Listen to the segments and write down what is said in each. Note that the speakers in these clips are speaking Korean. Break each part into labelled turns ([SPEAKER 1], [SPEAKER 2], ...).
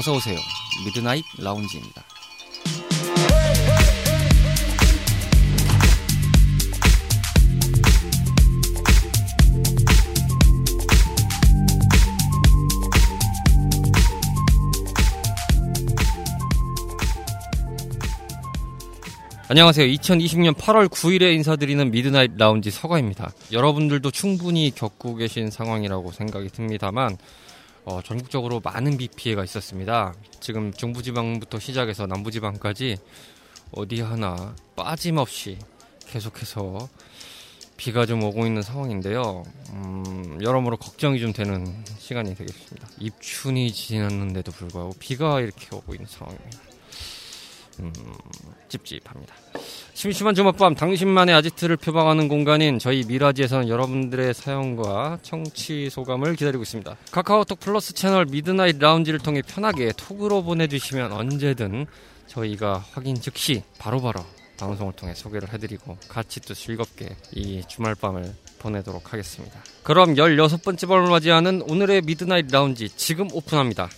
[SPEAKER 1] 어서 오세요. 미드나잇 라운지입니다. 안녕하세요. 2020년 8월 9일에 인사드리는 미드나잇 라운지 서가입니다. 여러분들도 충분히 겪고 계신 상황이라고 생각이 듭니다만 어, 전국적으로 많은 비 피해가 있었습니다. 지금 중부지방부터 시작해서 남부지방까지 어디 하나 빠짐없이 계속해서 비가 좀 오고 있는 상황인데요. 음, 여러모로 걱정이 좀 되는 시간이 되겠습니다. 입추가 지났는데도 불구하고 비가 이렇게 오고 있는 상황입니다. 음, 찝찝합니다. 심심한 주말밤 당신만의 아지트를 표방하는 공간인 저희 미라지에서는 여러분들의 사연과 청취 소감을 기다리고 있습니다. 카카오톡 플러스 채널 미드나잇 라운지를 통해 편하게 톡으로 보내주시면 언제든 저희가 확인 즉시 바로바로 바로 방송을 통해 소개를 해드리고 같이 또 즐겁게 이 주말밤을 보내도록 하겠습니다. 그럼 16번째 밤을 맞이하는 오늘의 미드나잇 라운지 지금 오픈합니다.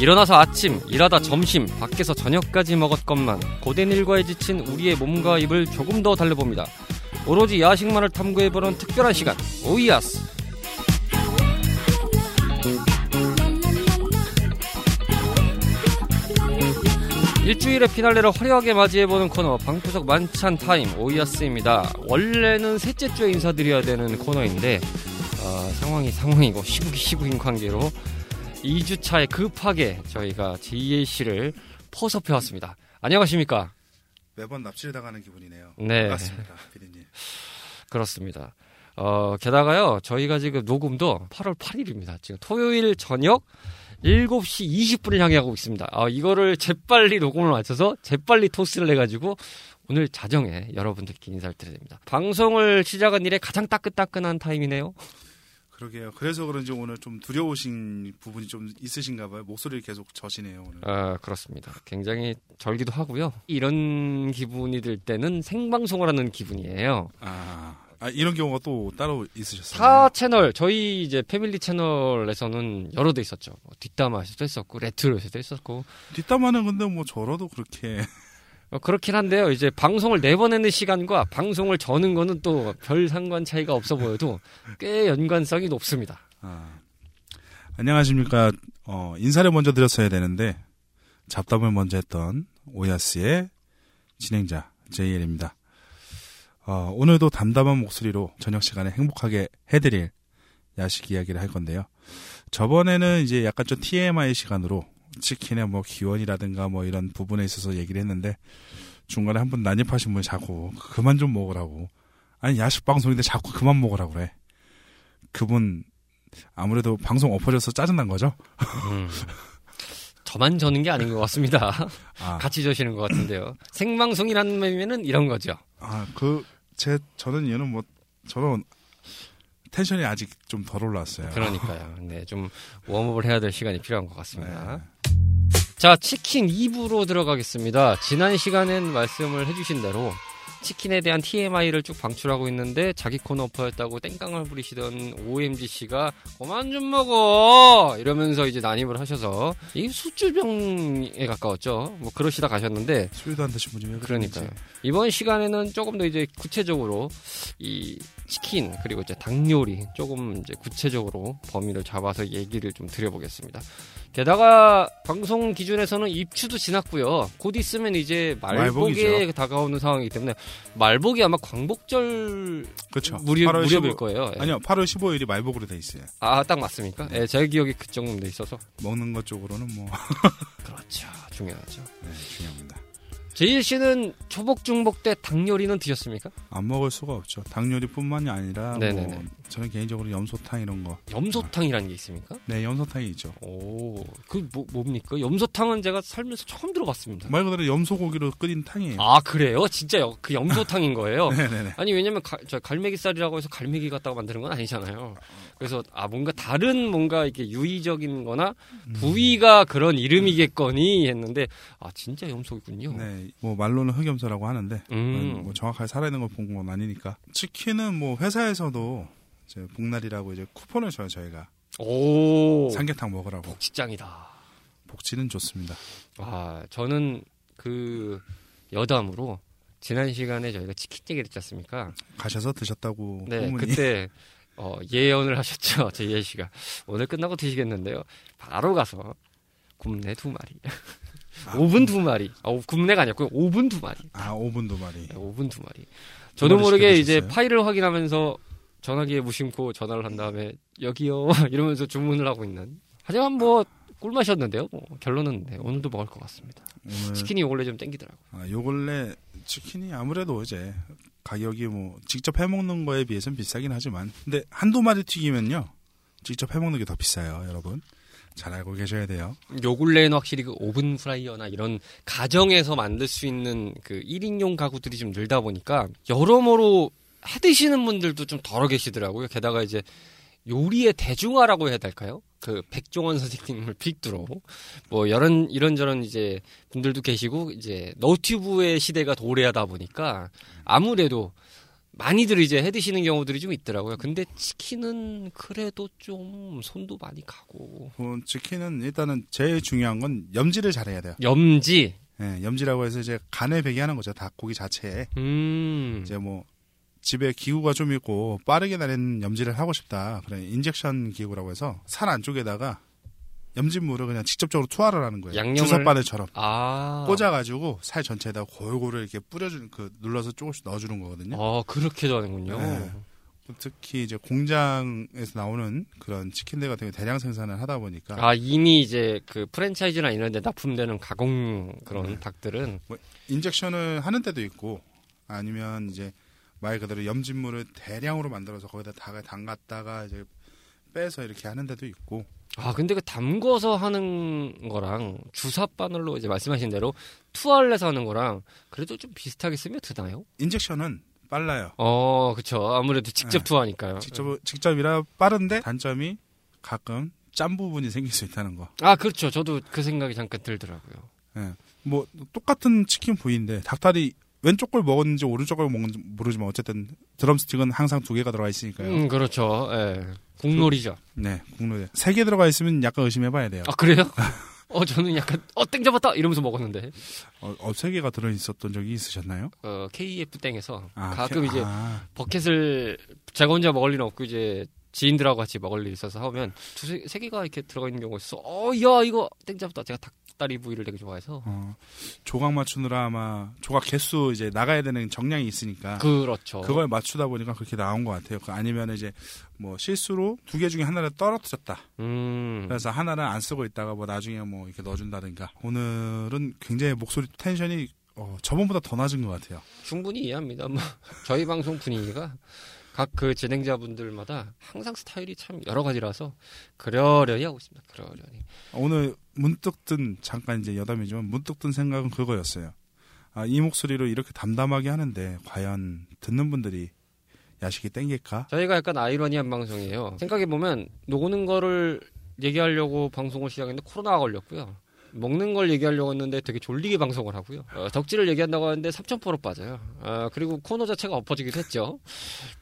[SPEAKER 1] 일어나서 아침, 일하다 점심, 밖에서 저녁까지 먹었건만 고된 일과에 지친 우리의 몸과 입을 조금 더 달래봅니다. 오로지 야식만을 탐구해보는 특별한 시간, 오이아스! 일주일의 피날레를 화려하게 맞이해보는 코너 방구석 만찬 타임 오이아스입니다. 원래는 셋째 주에 인사드려야 되는 코너인데 어, 상황이 상황이고 시국이 시국인 관계로 2주차에 급하게 저희가 JAC를 포섭해 왔습니다. 안녕하십니까?
[SPEAKER 2] 매번 납치를 당하는 기분이네요.
[SPEAKER 1] 네.
[SPEAKER 2] 반갑습니다, 피디님.
[SPEAKER 1] 그렇습니다. 어, 게다가요, 저희가 지금 녹음도 8월 8일입니다. 지금 토요일 저녁 7시 20분을 향해 가고 있습니다. 아, 이거를 재빨리 녹음을 마쳐서 재빨리 토스를 해가지고 오늘 자정에 여러분들께 인사를 드려야 됩니다. 방송을 시작한 일에 가장 따끈따끈한 타임이네요.
[SPEAKER 2] 그러게요. 그래서 그런지 오늘 좀 두려우신 부분이 좀 있으신가 봐요. 목소리를 계속 저시네요, 오늘.
[SPEAKER 1] 아, 그렇습니다. 굉장히 절기도 하고요. 이런 기분이 들 때는 생방송을 하는 기분이에요.
[SPEAKER 2] 아, 아 이런 경우가 또 따로 있으셨어요?
[SPEAKER 1] 타 채널, 저희 이제 패밀리 채널에서는 여러 대 있었죠. 뭐 뒷담화에서도 했었고, 레트로에서도 했었고.
[SPEAKER 2] 뒷담화는 근데 뭐 저라도 그렇게.
[SPEAKER 1] 어, 그렇긴 한데요. 이제 방송을 내보내는 시간과 방송을 저는 거는 또 별 상관 차이가 없어 보여도 꽤 연관성이 높습니다. 아,
[SPEAKER 2] 안녕하십니까. 어, 인사를 먼저 드렸어야 되는데 잡담을 먼저 했던 오야스의 진행자 JL입니다. 어, 오늘도 담담한 목소리로 저녁 시간에 행복하게 해드릴 야식 이야기를 할 건데요. 저번에는 이제 약간 좀 TMI 시간으로 치킨의 뭐 기원이라든가 뭐 이런 부분에 있어서 얘기를 했는데 중간에 한번 난입하신 분이 자꾸 그만 좀 먹으라고 아니 야식 방송인데 자꾸 그만 먹으라고 그래 그분 아무래도 방송 엎어져서 짜증난 거죠 음,
[SPEAKER 1] 저만 저는 게 아닌 것 같습니다 아. 같이 저시는 것 같은데요 생방송이라는 면에는 이런 거죠
[SPEAKER 2] 아그 제 저는 이유는 뭐 저는 텐션이 아직 좀 덜 올랐어요.
[SPEAKER 1] 그러니까요. 네, 좀 웜업을 해야 될 시간이 필요한 것 같습니다. 네. 자, 치킨 2부로 들어가겠습니다. 지난 시간엔 말씀을 해주신 대로 치킨에 대한 TMI를 쭉 방출하고 있는데 자기 코너 오퍼였다고 땡깡을 부리시던 OMG씨가 그만 좀 먹어 이러면서 이제 난입을 하셔서 이 수주병에 가까웠죠. 뭐 그러시다 가셨는데
[SPEAKER 2] 술도 안 드신 분이 왜
[SPEAKER 1] 그러니까요. 이번 시간에는 조금 더 이제 구체적으로 이 치킨 그리고 이제 닭 요리 조금 이제 구체적으로 범위를 잡아서 얘기를 좀 드려보겠습니다. 게다가 방송 기준에서는 입추도 지났고요. 곧 있으면 이제 말복에 다가오는 상황이기 때문에 말복이 아마 광복절
[SPEAKER 2] 그렇죠.
[SPEAKER 1] 무렵, 무렵일 15, 거예요.
[SPEAKER 2] 예. 아니요, 8월 15일이 말복으로 돼 있어요.
[SPEAKER 1] 아, 딱 맞습니까? 예, 제 기억이 그 정도 돼 있어서
[SPEAKER 2] 먹는 것 쪽으로는 뭐
[SPEAKER 1] 그렇죠, 중요하죠.
[SPEAKER 2] 네, 중요합니다.
[SPEAKER 1] 제일 씨는 초복 중복 때 닭 요리는 드셨습니까?
[SPEAKER 2] 안 먹을 수가 없죠. 닭 요리뿐만이 아니라. 뭐 저는 개인적으로 염소탕 이런 거.
[SPEAKER 1] 염소탕이라는 게 있습니까?
[SPEAKER 2] 네, 염소탕이 있죠.
[SPEAKER 1] 오, 그 뭐, 뭡니까? 염소탕은 제가 살면서 처음 들어봤습니다.
[SPEAKER 2] 말 그대로 염소고기로 끓인 탕이에요.
[SPEAKER 1] 아 그래요? 진짜 요- 그 염소탕인 거예요?
[SPEAKER 2] 네네네.
[SPEAKER 1] 아니 왜냐면 가, 저 갈매기살이라고 해서 갈매기 갖다가 만드는 건 아니잖아요. 그래서 아 뭔가 다른 뭔가 이게 유의적인 거나
[SPEAKER 2] 음.
[SPEAKER 1] 부위가 그런 이름이겠거니 했는데 아 진짜 염소군요.
[SPEAKER 2] 네, 뭐 말로는 흑염소라고 하는데
[SPEAKER 1] 음.
[SPEAKER 2] 뭐 정확하게 살아있는 걸 본 건 아니니까. 치킨은 뭐 회사에서도 이제 복날이라고 이제 쿠폰을 줘요 저희가
[SPEAKER 1] 오
[SPEAKER 2] 삼계탕 먹으라고.
[SPEAKER 1] 직장이다.
[SPEAKER 2] 복지는 좋습니다.
[SPEAKER 1] 아 저는 그 여담으로 지난 시간에 저희가 치킨 얘기를 했지 않습니까?
[SPEAKER 2] 가셔서 드셨다고
[SPEAKER 1] 네,
[SPEAKER 2] 소문이.
[SPEAKER 1] 그때 어, 예언을 하셨죠. 제예 씨가 오늘 끝나고 드시겠는데요. 바로 가서 굽네 두 마리,
[SPEAKER 2] 아,
[SPEAKER 1] 5분 두 마리. 아, 오, 굽네가 아니었고요. 5분 두 마리.
[SPEAKER 2] 아 5분 두 마리.
[SPEAKER 1] 네, 5분 두 마리. 저도 모르게 이제
[SPEAKER 2] 시켜드셨어요?
[SPEAKER 1] 파일을 확인하면서 전화기에 무심코 전화를 한 다음에 여기요 이러면서 주문을 하고 있는. 하지만 뭐 꿀맛이었는데요. 뭐 결론은 네, 오늘도 먹을 것 같습니다.
[SPEAKER 2] 오늘
[SPEAKER 1] 치킨이 원래 좀 땡기더라고.
[SPEAKER 2] 아, 요 근래 치킨이 아무래도 이제 가격이 뭐 직접 해먹는 거에 비해서는 비싸긴 하지만 근데 한두 마리 튀기면요 직접 해먹는 게 더 비싸요 여러분 잘 알고 계셔야 돼요
[SPEAKER 1] 요 근래에는 확실히 그 오븐 프라이어나 이런 가정에서 만들 수 있는 그 1인용 가구들이 좀 늘다 보니까 여러모로 해 드시는 분들도 좀 덜어 계시더라고요. 게다가 이제 요리의 대중화라고 해야 될까요? 그 백종원 선생님을 픽두로 뭐 이런 이런저런 이제 분들도 계시고 이제 너튜브의 시대가 도래하다 보니까 아무래도 많이들 이제 해 드시는 경우들이 좀 있더라고요. 근데 치킨은 그래도 좀 손도 많이 가고
[SPEAKER 2] 그 치킨은 일단은 제일 중요한 건 염지를 잘해야 돼요
[SPEAKER 1] 염지
[SPEAKER 2] 예, 염지라고 해서 이제 간을 배게 하는 거죠 닭고기 자체에
[SPEAKER 1] 음.
[SPEAKER 2] 이제 뭐 집에 기구가 좀 있고 빠르게 나는 염지를 하고 싶다 그래 인젝션 기구라고 해서 살 안쪽에다가 염진물을 그냥 직접적으로 투하를 하는 거예요
[SPEAKER 1] 양념을-
[SPEAKER 2] 주사바늘처럼
[SPEAKER 1] 아.
[SPEAKER 2] 꽂아가지고 살 전체에다 골고루 이렇게 뿌려주는 그 눌러서 조금씩 넣어주는 거거든요.
[SPEAKER 1] 어, 그렇게도 하는군요.
[SPEAKER 2] 네. 특히 이제 공장에서 나오는 그런 치킨들 같은 경우 대량 생산을 하다 보니까
[SPEAKER 1] 아, 이미 이제 그 프랜차이즈나 이런 데 납품되는 가공 그런
[SPEAKER 2] 네.
[SPEAKER 1] 닭들은
[SPEAKER 2] 인젝션을 하는 데도 있고 아니면 이제 말 그대로 염진물을 대량으로 만들어서 거기다 닭을 담갔다가 이제 빼서 이렇게 하는 데도 있고
[SPEAKER 1] 아, 근데 그 담궈서 하는 거랑 주사 바늘로 이제 말씀하신 대로 투하를 해서 하는 거랑 그래도 좀 비슷하게 쓰면 드나요?
[SPEAKER 2] 인젝션은 빨라요.
[SPEAKER 1] 어, 그쵸. 아무래도 직접
[SPEAKER 2] 네.
[SPEAKER 1] 투하니까요.
[SPEAKER 2] 직접 직접이라 빠른데 단점이 가끔 짠 부분이 생길 수 있다는 거.
[SPEAKER 1] 아, 그렇죠. 저도 그 생각이 잠깐 들더라고요.
[SPEAKER 2] 뭐 똑같은 치킨 부위인데 닭다리 왼쪽 걸 먹었는지 오른쪽 걸 먹는지 모르지만 어쨌든 드럼스틱은 항상 두 개가 들어가 있으니까요.
[SPEAKER 1] 음, 그렇죠. 예. 국놀이죠.
[SPEAKER 2] 네, 국물에 세개 들어가 있으면 약간 의심해봐야 돼요.
[SPEAKER 1] 아, 그래요? 어, 저는 약간, 어, 땡 잡았다! 이러면서 먹었는데.
[SPEAKER 2] 어, 어, 세 개가 들어 있었던 적이 있으셨나요?
[SPEAKER 1] 어, KF 땡에서
[SPEAKER 2] 아,
[SPEAKER 1] 가끔
[SPEAKER 2] 캐-
[SPEAKER 1] 이제
[SPEAKER 2] 아,
[SPEAKER 1] 버켓을 제가 혼자 먹을 일은 없고 이제 지인들하고 같이 먹을 일이 있어서 하면 두세 세 개가 이렇게 들어가 있는 경우가 있어. 어, 야 이거 땡잡다. 제가 닭다리 부위를 되게 좋아해서.
[SPEAKER 2] 어, 조각 맞추느라 아마 조각 개수 이제 나가야 되는 정량이 있으니까
[SPEAKER 1] 그렇죠.
[SPEAKER 2] 그걸 맞추다 보니까 그렇게 나온 것 같아요. 그 아니면 이제 뭐 실수로 두 개 중에 하나를 떨어뜨렸다.
[SPEAKER 1] 음.
[SPEAKER 2] 그래서 하나를 안 쓰고 있다가 뭐 나중에 뭐 이렇게 넣어준다든가. 오늘은 굉장히 목소리 텐션이 어, 저번보다 더 낮은 것 같아요.
[SPEAKER 1] 충분히 이해합니다. 뭐 저희 방송 분위기가 각 그 진행자분들마다 항상 스타일이 참 여러 가지라서 그러려니 하고 있습니다. 그러려니.
[SPEAKER 2] 오늘 문득 든 잠깐 이제 여담이지만 문득 든 생각은 그거였어요. 아, 이 목소리로 이렇게 담담하게 하는데 과연 듣는 분들이 야식이 땡길까?
[SPEAKER 1] 저희가 약간 아이러니한 방송이에요. 생각해 보면 노는 거를 얘기하려고 방송을 시작했는데 코로나가 걸렸고요. 먹는 걸 얘기하려고 했는데 되게 졸리게 방송을 하고요. 어, 덕질을 얘기한다고 하는데 3,000% 빠져요. 어, 그리고 코너 자체가 엎어지기도 했죠.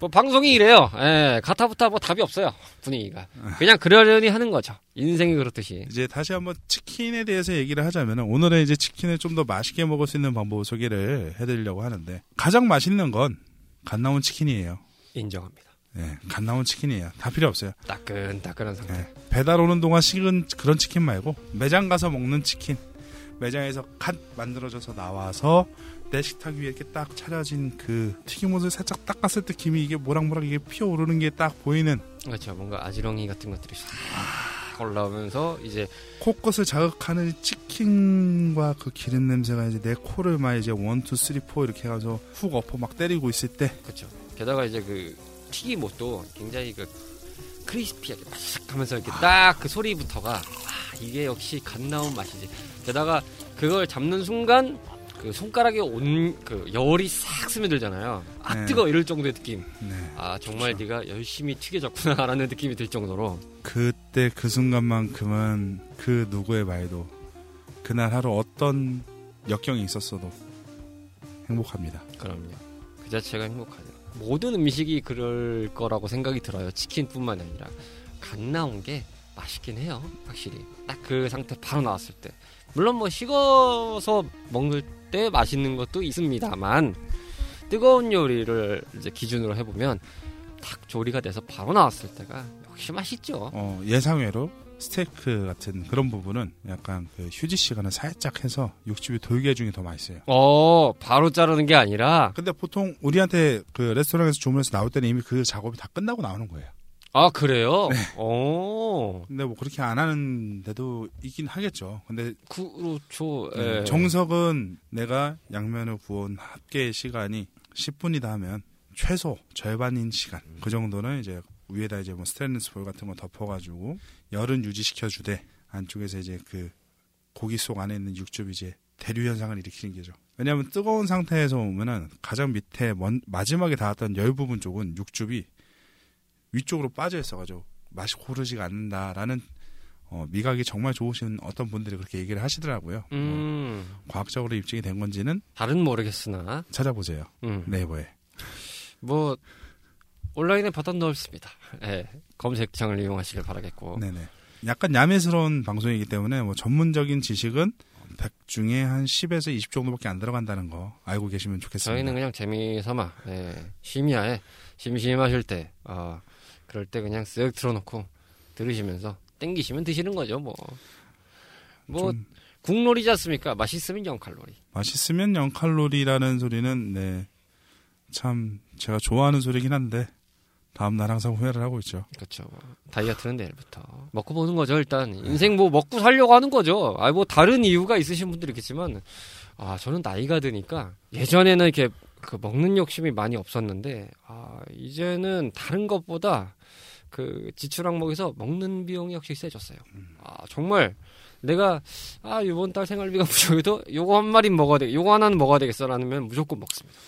[SPEAKER 1] 뭐 방송이 이래요. 예, 가타부타 뭐 답이 없어요. 분위기가. 그냥 그러려니 하는 거죠. 인생이 그렇듯이.
[SPEAKER 2] 이제 다시 한번 치킨에 대해서 얘기를 하자면 오늘은 이제 치킨을 좀 더 맛있게 먹을 수 있는 방법을 소개를 해드리려고 하는데 가장 맛있는 건 갓 나온 치킨이에요.
[SPEAKER 1] 인정합니다.
[SPEAKER 2] 네, 갓 나온 치킨이에요. 다 필요 없어요.
[SPEAKER 1] 따끈따끈한 상태.
[SPEAKER 2] 네, 배달 오는 동안 식은 그런 치킨 말고 매장 가서 먹는 치킨. 매장에서 갓 만들어져서 나와서 내 식탁 위에 이렇게 딱 차려진 그 튀김옷을 살짝 닦았을 때 김이 이게 모락모락 이게 피어오르는 게 딱 보이는
[SPEAKER 1] 그렇죠. 뭔가 아지랑이 같은 것들이. 쫙 올라오면서 이제
[SPEAKER 2] 코끝을 자극하는 치킨과 그 기름 냄새가 이제 내 코를 막 이제 one, two, three, four 이렇게 해가지고 훅 어퍼 막 때리고 있을 때
[SPEAKER 1] 그렇죠. 게다가 이제 그 튀김옷도 굉장히 그 crispy하게 바삭 하면서 이렇게 딱 그 소리부터가 아 이게 역시 갓 나온 맛이지. 게다가 그걸 잡는 순간 그 손가락에 온 그 열이 싹 스며들잖아요. 아
[SPEAKER 2] 네.
[SPEAKER 1] 뜨거 이럴 정도의 느낌.
[SPEAKER 2] 네.
[SPEAKER 1] 아 정말
[SPEAKER 2] 그쵸.
[SPEAKER 1] 네가 열심히 튀겨졌구나라는 느낌이 들 정도로
[SPEAKER 2] 그때 그 순간만큼은 그 누구의 말도 그날 하루 어떤 역경이 있었어도 행복합니다.
[SPEAKER 1] 그럼요. 그 자체가 행복하죠. 모든 음식이 그럴 거라고 생각이 들어요. 치킨뿐만 아니라 갓 나온 게 맛있긴 해요. 확실히 딱 그 상태 바로 나왔을 때. 물론 뭐 식어서 먹을 때 맛있는 것도 있습니다만 뜨거운 요리를 이제 기준으로 해보면 딱 조리가 돼서 바로 나왔을 때가 역시 맛있죠.
[SPEAKER 2] 어, 예상외로 스테이크 같은 그런 부분은 약간 그 휴지 시간을 살짝 해서 육즙이 돌게 해주는 게 더 맛있어요.
[SPEAKER 1] 어 바로 자르는 게 아니라
[SPEAKER 2] 근데 보통 우리한테 그 레스토랑에서 주문해서 나올 때는 이미 그 작업이 다 끝나고 나오는 거예요.
[SPEAKER 1] 아 그래요? 어
[SPEAKER 2] 근데 뭐 그렇게 안 하는데도 있긴 하겠죠. 근데
[SPEAKER 1] 그렇죠.
[SPEAKER 2] 음,
[SPEAKER 1] 예.
[SPEAKER 2] 정석은 내가 양면을 구운 합계 시간이 10분이다 하면 최소 절반인 시간. 그 정도는 이제 위에다 이제 뭐 스테인리스 볼 같은 거 덮어가지고 열은 유지시켜 주되 안쪽에서 이제 그 고기 속 안에 있는 육즙이 이제 대류 현상을 일으키는 게죠. 왜냐하면 뜨거운 상태에서 오면은 가장 밑에 먼, 마지막에 닿았던 열 부분 쪽은 육즙이 위쪽으로 빠져 있어가지고 맛이 고르지가 않는다라는 어, 미각이 정말 좋으신 어떤 분들이 그렇게 얘기를 하시더라고요. 어,
[SPEAKER 1] 음
[SPEAKER 2] 과학적으로 입증이 된 건지는
[SPEAKER 1] 다른 모르겠으나
[SPEAKER 2] 찾아보세요.
[SPEAKER 1] 음.
[SPEAKER 2] 네이버에.
[SPEAKER 1] 뭐 온라인에 버튼 넣습니다. 예. 검색창을 이용하시길 바라겠고.
[SPEAKER 2] 네네. 약간 야매스러운 방송이기 때문에 뭐 전문적인 지식은 100 중에 한 10에서 20 정도밖에 안 들어간다는 거 알고 계시면 좋겠습니다.
[SPEAKER 1] 저희는 그냥 재미삼아 예. 심야에 심심하실 때 어, 그럴 때 그냥 쓱 틀어놓고 들으시면서 땡기시면 드시는 거죠 뭐.
[SPEAKER 2] 뭐좀
[SPEAKER 1] 국놀이지 않습니까? 맛있으면 0칼로리.
[SPEAKER 2] 맛있으면 0칼로리라는 소리는 네. 참 제가 좋아하는 소리긴 한데 다음 날 항상 후회를 하고 있죠.
[SPEAKER 1] 그렇죠. 다이어트는 내일부터 먹고 보는 거죠. 일단 인생 뭐 먹고 살려고 하는 거죠. 아 뭐 다른 이유가 있으신 분들이 있겠지만 아 저는 나이가 드니까 예전에는 이렇게 그 먹는 욕심이 많이 없었는데 아 이제는 다른 것보다 그 지출 항목에서 먹는 비용이 역시 세졌어요. 아 정말 내가 아 이번 달 생활비가 부족해도 요거 한 마리 먹어야 돼, 요거 하나는 먹어야 되겠어라면 무조건 먹습니다.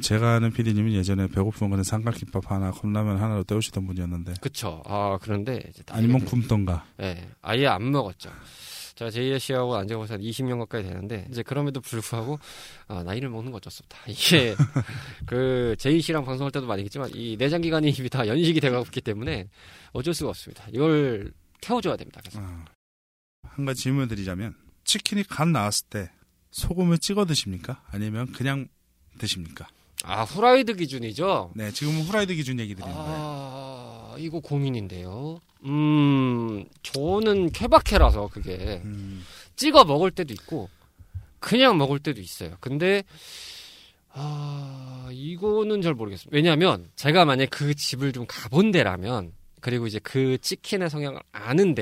[SPEAKER 2] 제가 아는 PD님은 예전에 배고프면 그냥 삼각김밥 하나, 컵라면 하나로 때우시던 분이었는데
[SPEAKER 1] 그쵸. 아 그런데 이제
[SPEAKER 2] 아니면
[SPEAKER 1] 들-
[SPEAKER 2] 굶던가.
[SPEAKER 1] 예, 아예 안 먹었죠. 제가 씨하고 안재고서 한 20년 가까이 되는데 이제 그럼에도 불구하고 아, 나이를 먹는 거 어쩔 수 없다. 이게 그 제이 씨랑 방송할 때도 많이 했지만 이 내장 기관이 이미 다 연식이 돼가고 있기 때문에 어쩔 수가 없습니다. 이걸 태워줘야 됩니다. 그래서
[SPEAKER 2] 어. 한 가지 질문을 드리자면 치킨이 간 나왔을 때 소금을 찍어 드십니까? 아니면 그냥 드십니까?
[SPEAKER 1] 아 후라이드 기준이죠.
[SPEAKER 2] 네, 지금은 후라이드 기준 얘기 드리는 거예요.
[SPEAKER 1] 아 이거 고민인데요. 음 저는 케바케라서 그게
[SPEAKER 2] 음,
[SPEAKER 1] 찍어 먹을 때도 있고 그냥 먹을 때도 있어요. 근데 아 이거는 잘 모르겠습니다. 왜냐하면 제가 만약 그 집을 좀 가본 데라면 그리고 이제 그 치킨의 성향을 아는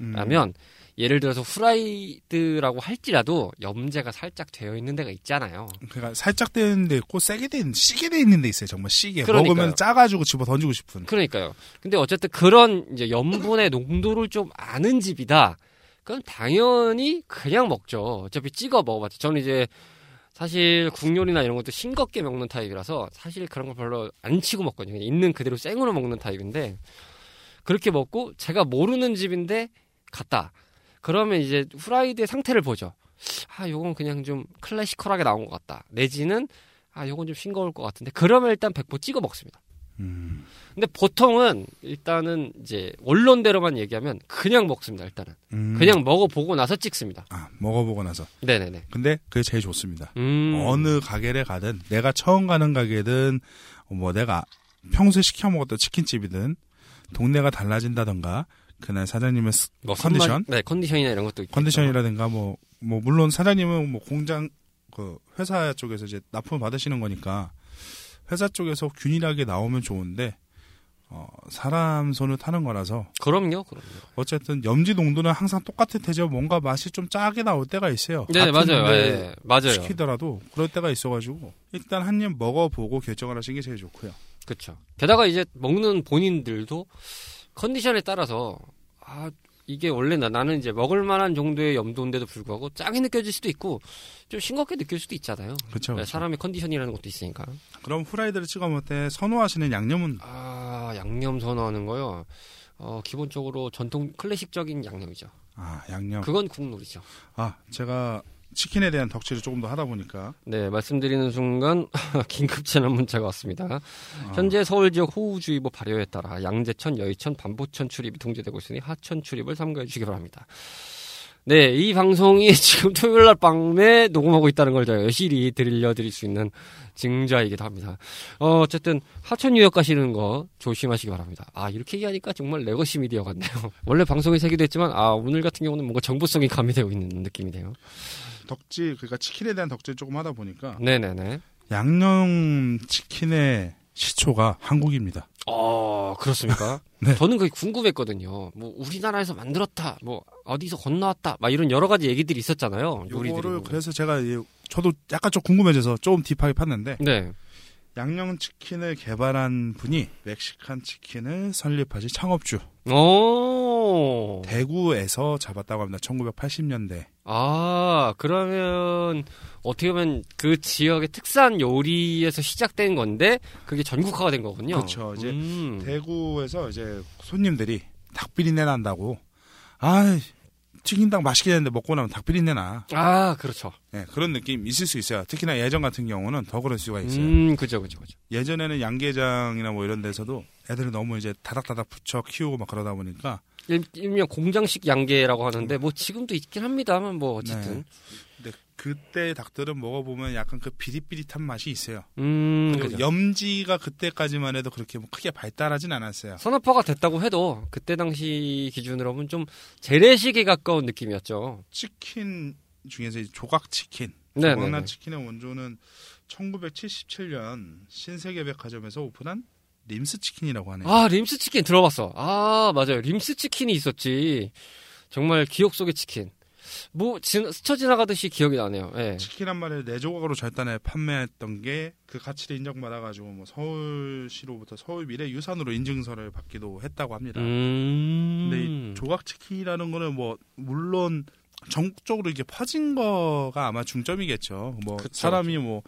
[SPEAKER 2] 음,
[SPEAKER 1] 데라면 예를 들어서 후라이드라고 할지라도 염제가 살짝 되어 있는 데가 있잖아요.
[SPEAKER 2] 그러니까 살짝 돼 있는 데 있고 세게 돼 있는 시게 돼 있는 데 있어요. 정말 시게
[SPEAKER 1] 그러니까요.
[SPEAKER 2] 먹으면 짜가지고 집어 던지고 싶은.
[SPEAKER 1] 그러니까요. 근데 어쨌든 그런 이제 염분의 농도를 좀 아는 집이다. 그건 당연히 그냥 먹죠. 어차피 찍어 먹어봤죠. 저는 이제 사실 국요리나 이런 것도 싱겁게 먹는 타입이라서 사실 그런 걸 별로 안 치고 먹거든요. 있는 그대로 생으로 먹는 타입인데 그렇게 먹고 제가 모르는 집인데 갔다. 그러면 이제 후라이드의 상태를 보죠. 아, 요건 그냥 좀 클래시컬하게 나온 것 같다. 내지는 아, 요건 좀 싱거울 것 같은데 그러면 일단 백보 찍어 먹습니다.
[SPEAKER 2] 음,
[SPEAKER 1] 근데 보통은 일단은 이제 원론대로만 얘기하면 그냥 먹습니다. 일단은
[SPEAKER 2] 음.
[SPEAKER 1] 그냥 먹어보고 나서 찍습니다.
[SPEAKER 2] 아, 먹어보고 나서.
[SPEAKER 1] 네네네.
[SPEAKER 2] 근데 그게 제일 좋습니다.
[SPEAKER 1] 음.
[SPEAKER 2] 어느 가게를 가든 내가 처음 가는 가게든 뭐 내가 평소에 시켜 먹었던 치킨집이든 동네가 달라진다던가 그날 사장님의 스-
[SPEAKER 1] 뭐
[SPEAKER 2] 컨디션?
[SPEAKER 1] 선발- 네 컨디션이나 이런 것도 있겠죠.
[SPEAKER 2] 컨디션이라든가 뭐뭐 물론 사장님은 뭐 공장 그 회사 쪽에서 이제 납품 받으시는 거니까 회사 쪽에서 균일하게 나오면 좋은데 어, 사람 손을 타는 거라서
[SPEAKER 1] 그럼요, 그럼요.
[SPEAKER 2] 어쨌든 염지 농도는 항상 똑같을 테죠. 뭔가 맛이 좀 짜게 나올 때가 있어요.
[SPEAKER 1] 네, 맞아요.
[SPEAKER 2] 데
[SPEAKER 1] 예, 맞아요.
[SPEAKER 2] 시키더라도 그럴 때가 있어가지고 일단 한 입 먹어보고 결정을 하시는 게 제일 좋고요.
[SPEAKER 1] 그렇죠. 게다가 이제 먹는 본인들도 컨디션에 따라서 아 이게 원래 나, 나는 이제 먹을 만한 정도의 염도인데도 불구하고 짜게 느껴질 수도 있고 좀 싱겁게 느낄 수도 있잖아요.
[SPEAKER 2] 그렇죠.
[SPEAKER 1] 네, 사람의 컨디션이라는 것도 있으니까.
[SPEAKER 2] 그럼 후라이드를 찍어 먹을 때 선호하시는 양념은
[SPEAKER 1] 아 양념 선호하는 거요. 어 기본적으로 전통 클래식적인 양념이죠.
[SPEAKER 2] 아 양념.
[SPEAKER 1] 그건 국룰이죠.
[SPEAKER 2] 아 제가 치킨에 대한 덕질을 조금 더 하다 보니까
[SPEAKER 1] 네 말씀드리는 순간 긴급 재난 문자가 왔습니다.
[SPEAKER 2] 아,
[SPEAKER 1] 현재 서울 지역 호우주의보 발효에 따라 양재천, 여의천, 반포천 출입이 통제되고 있으니 하천 출입을 삼가해 주시기 바랍니다. 네, 이 방송이 지금 토요일 날 밤에 녹음하고 있다는 걸 제가 여실히 들려드릴 수 있는 증좌이기도 합니다. 어, 어쨌든 하천 유역 가시는 거 조심하시기 바랍니다. 아, 이렇게 얘기하니까 정말 legacy media 같네요. 원래 방송에 새기도 했지만 아, 오늘 같은 경우는 뭔가 정보성이 가미되고 있는 느낌이네요.
[SPEAKER 2] 덕질 그러니까 치킨에 대한 덕질 조금 하다 보니까
[SPEAKER 1] 네네네.
[SPEAKER 2] 양념 치킨의 시초가 한국입니다.
[SPEAKER 1] 어, 그렇습니까?
[SPEAKER 2] 네.
[SPEAKER 1] 저는 그게 궁금했거든요. 뭐, 우리나라에서 만들었다, 뭐, 어디서 건너왔다, 막 이런 여러 가지 얘기들이 있었잖아요. 요리들이.
[SPEAKER 2] 요거를 그래서 제가 이- 저도 약간 좀 궁금해져서 좀 딥하게 팠는데
[SPEAKER 1] 네.
[SPEAKER 2] 양념 치킨을 개발한 분이 멕시칸 치킨을 설립하신 창업주
[SPEAKER 1] 오.
[SPEAKER 2] 대구에서 잡았다고 합니다. 1980년대.
[SPEAKER 1] 아, 그러면, 어떻게 보면 그 지역의 특산 요리에서 시작된 건데, 그게 전국화가 된 거군요.
[SPEAKER 2] 그렇죠. 이제
[SPEAKER 1] 음.
[SPEAKER 2] 대구에서 이제 손님들이 닭비린내 난다고 아 튀긴닭 맛있게 했는데 먹고 나면 닭비린내 나.
[SPEAKER 1] 아, 그렇죠.
[SPEAKER 2] 예, 그런 느낌 있을 수 있어요. 특히나 예전 같은 경우는 더 그럴 수가 있어요.
[SPEAKER 1] 음, 그죠, 그죠, 그죠.
[SPEAKER 2] 예전에는 양계장이나 뭐 이런 데서도 애들이 너무 이제 다닥다닥 붙여 키우고 막 그러다 보니까
[SPEAKER 1] 일- 일명 공장식 양계라고 하는데, 뭐 지금도 있긴 합니다만, 뭐, 어쨌든.
[SPEAKER 2] 근데 그때 닭들은 먹어보면 약간 그 비릿비릿한 맛이 있어요.
[SPEAKER 1] 음, 그죠.
[SPEAKER 2] 염지가 그때까지만 해도 그렇게 뭐 크게 발달하진 않았어요.
[SPEAKER 1] 산업화가 됐다고 해도 그때 당시 기준으로 보면 좀 재래식에 가까운 느낌이었죠.
[SPEAKER 2] 치킨 중에서 이 조각 치킨,
[SPEAKER 1] 네네네.
[SPEAKER 2] 조각난 치킨의 원조는 1977년 신세계백화점에서 오픈한 림스 치킨이라고 하네요.
[SPEAKER 1] 아 림스 치킨 들어봤어. 아 맞아요. 림스 치킨이 있었지. 정말 기억 속의 치킨. 뭐 지- 스쳐 지나가듯이 기억이 나네요. 예.
[SPEAKER 2] 치킨 한 마리를 네 조각으로 절단해 판매했던 게 그 가치를 인정받아가지고 뭐 서울시로부터 서울 미래 유산으로 인증서를 받기도 했다고 합니다.
[SPEAKER 1] 음.
[SPEAKER 2] 근데 이 조각 치킨이라는 거는 뭐 물론 전국적으로 이게 퍼진 거가 아마 중점이겠죠. 뭐
[SPEAKER 1] 그쵸,
[SPEAKER 2] 사람이 뭐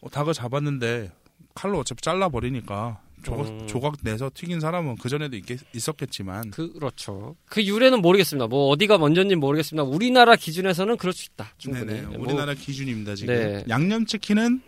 [SPEAKER 2] 어, 닭을 잡았는데 칼로 어차피 잘라 버리니까 조각,
[SPEAKER 1] 음.
[SPEAKER 2] 조각 내서 튀긴 사람은 그 전에도 있었겠지만
[SPEAKER 1] 그렇죠. 그 유래는 모르겠습니다. 뭐 어디가 먼저인지 모르겠습니다. 우리나라 기준에서는 그럴 수 있다. 충분히.
[SPEAKER 2] 네네,
[SPEAKER 1] 뭐,
[SPEAKER 2] 우리나라 기준입니다 지금
[SPEAKER 1] 네.
[SPEAKER 2] 양념 치킨은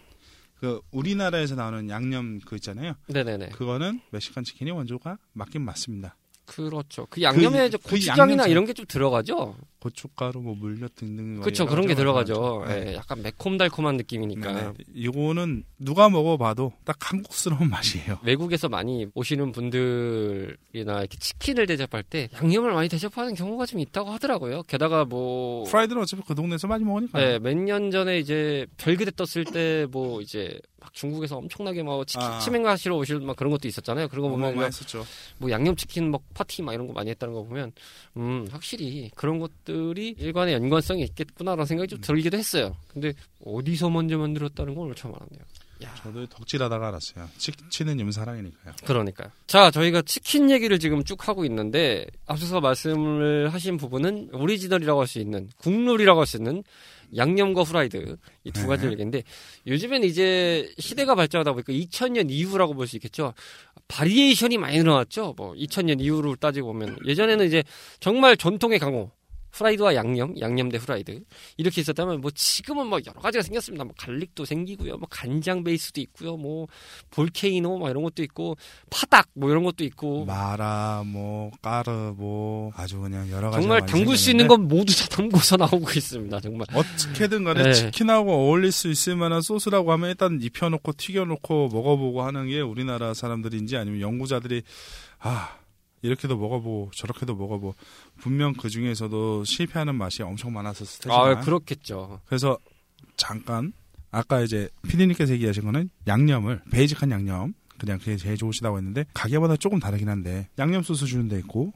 [SPEAKER 2] 그 우리나라에서 나오는 양념 그 있잖아요.
[SPEAKER 1] 네네네.
[SPEAKER 2] 그거는 멕시칸 치킨이 원조가 맞긴 맞습니다.
[SPEAKER 1] 그렇죠. 그 양념에
[SPEAKER 2] 그-
[SPEAKER 1] 이제
[SPEAKER 2] 그
[SPEAKER 1] 고추장이나
[SPEAKER 2] 양념
[SPEAKER 1] 이런 게 좀 들어가죠.
[SPEAKER 2] 고춧가루, 뭐 물엿 등등
[SPEAKER 1] 그렇죠. 그런 게 들어가죠.
[SPEAKER 2] 네.
[SPEAKER 1] 예, 약간 매콤달콤한 느낌이니까.
[SPEAKER 2] 네. 이거는 누가 먹어봐도 딱 한국스러운 맛이에요.
[SPEAKER 1] 외국에서 많이 오시는 분들이나 이렇게 치킨을 대접할 때 양념을 많이 대접하는 경우가 좀 있다고 하더라고요. 게다가 뭐
[SPEAKER 2] 프라이드는 어차피 그 동네에서 많이 먹으니까.
[SPEAKER 1] 네, 몇 년 전에 이제 별그대 떴을 때 뭐 이제 막 중국에서 엄청나게 막 치킨
[SPEAKER 2] 아.
[SPEAKER 1] 치맥하시러 오실 막 그런 것도 있었잖아요. 그런 거 보면
[SPEAKER 2] 어마어마했었죠
[SPEAKER 1] 뭐 양념치킨 막 파티 막 이런 거 많이 했다는 거 보면 음 확실히 그런 것들이 일관의 연관성이 있겠구나라는 생각이 좀 들기도 했어요. 근데 어디서 먼저 만들었다는 건 오늘 처음 알았네요. 야.
[SPEAKER 2] 저도 덕질하다가 알았어요. 치킨은 임사랑이니까요.
[SPEAKER 1] 그러니까요. 자, 저희가 치킨 얘기를 지금 쭉 하고 있는데 앞서서 말씀을 하신 부분은 오리지널이라고 할 수 있는 국룰이라고 할 수 있는 양념과 후라이드 이두
[SPEAKER 2] 네.
[SPEAKER 1] 가지 얘기인데 요즘에는 이제 시대가 발전하다 보니까 2000년 이후라고 볼 수 있겠죠. variation이 많이 늘어났죠. 뭐 2000년 이후로 따지고 보면 예전에는 이제 정말 전통의 강호 후라이드와 양념, 양념 대 후라이드 이렇게 있었다면 뭐 지금은 뭐 여러 가지가 생겼습니다. 뭐 garlic도 생기고요, 뭐 간장 베이스도 있고요, 뭐 volcano 막 이런 것도 있고 파닭 뭐 이런 것도 있고
[SPEAKER 2] 마라, 뭐 까르, 뭐 아주 그냥 여러 가지
[SPEAKER 1] 정말 담을 수 있는 건 모두 다 담고서 나오고 있습니다. 정말.
[SPEAKER 2] 어떻게든 간에
[SPEAKER 1] 네.
[SPEAKER 2] 치킨하고 어울릴 수 있을 만한 소스라고 하면 일단 입혀놓고 튀겨놓고 먹어보고 하는 게 우리나라 사람들인지 아니면 연구자들이 아 이렇게도 먹어보고 저렇게도 먹어보고 분명 그 중에서도 실패하는 맛이 엄청 많았었을 테지만
[SPEAKER 1] 아 그렇겠죠.
[SPEAKER 2] 그래서 잠깐 아까 이제 피디님께서 얘기하신 거는 양념을 basic한 양념 그냥 그게 제일 좋으시다고 했는데 가게마다 조금 다르긴 한데 양념 소스 주는 데 있고